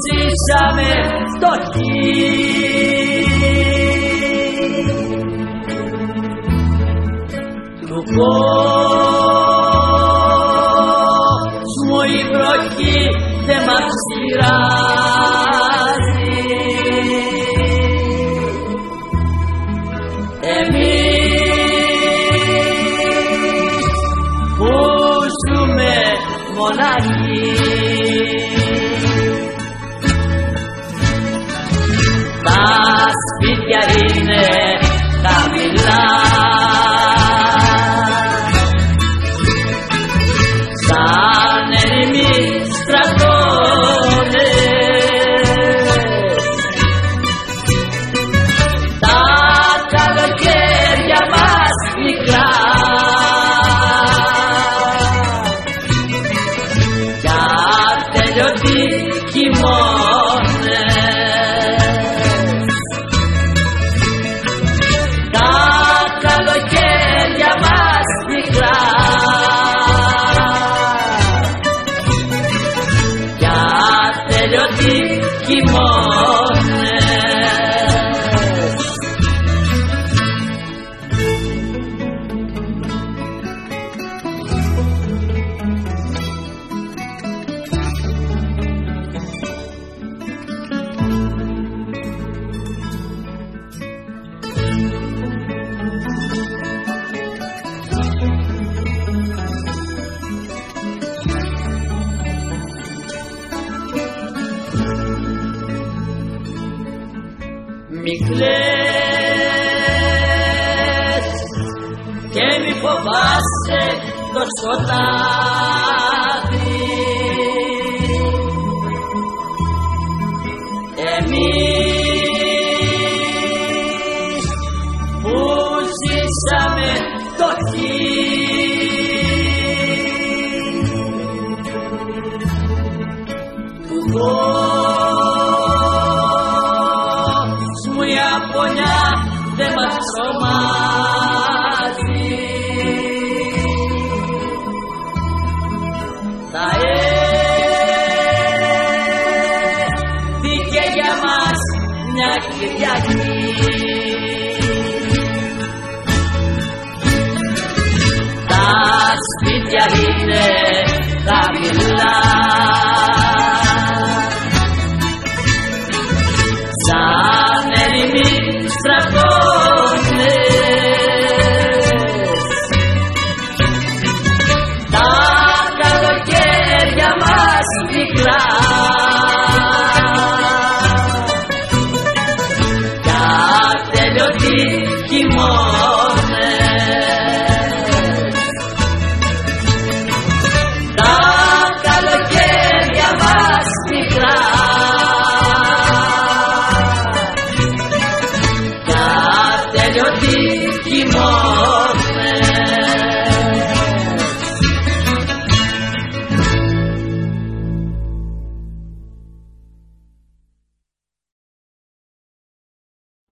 ζήσαμε φτωχοί του κόσμου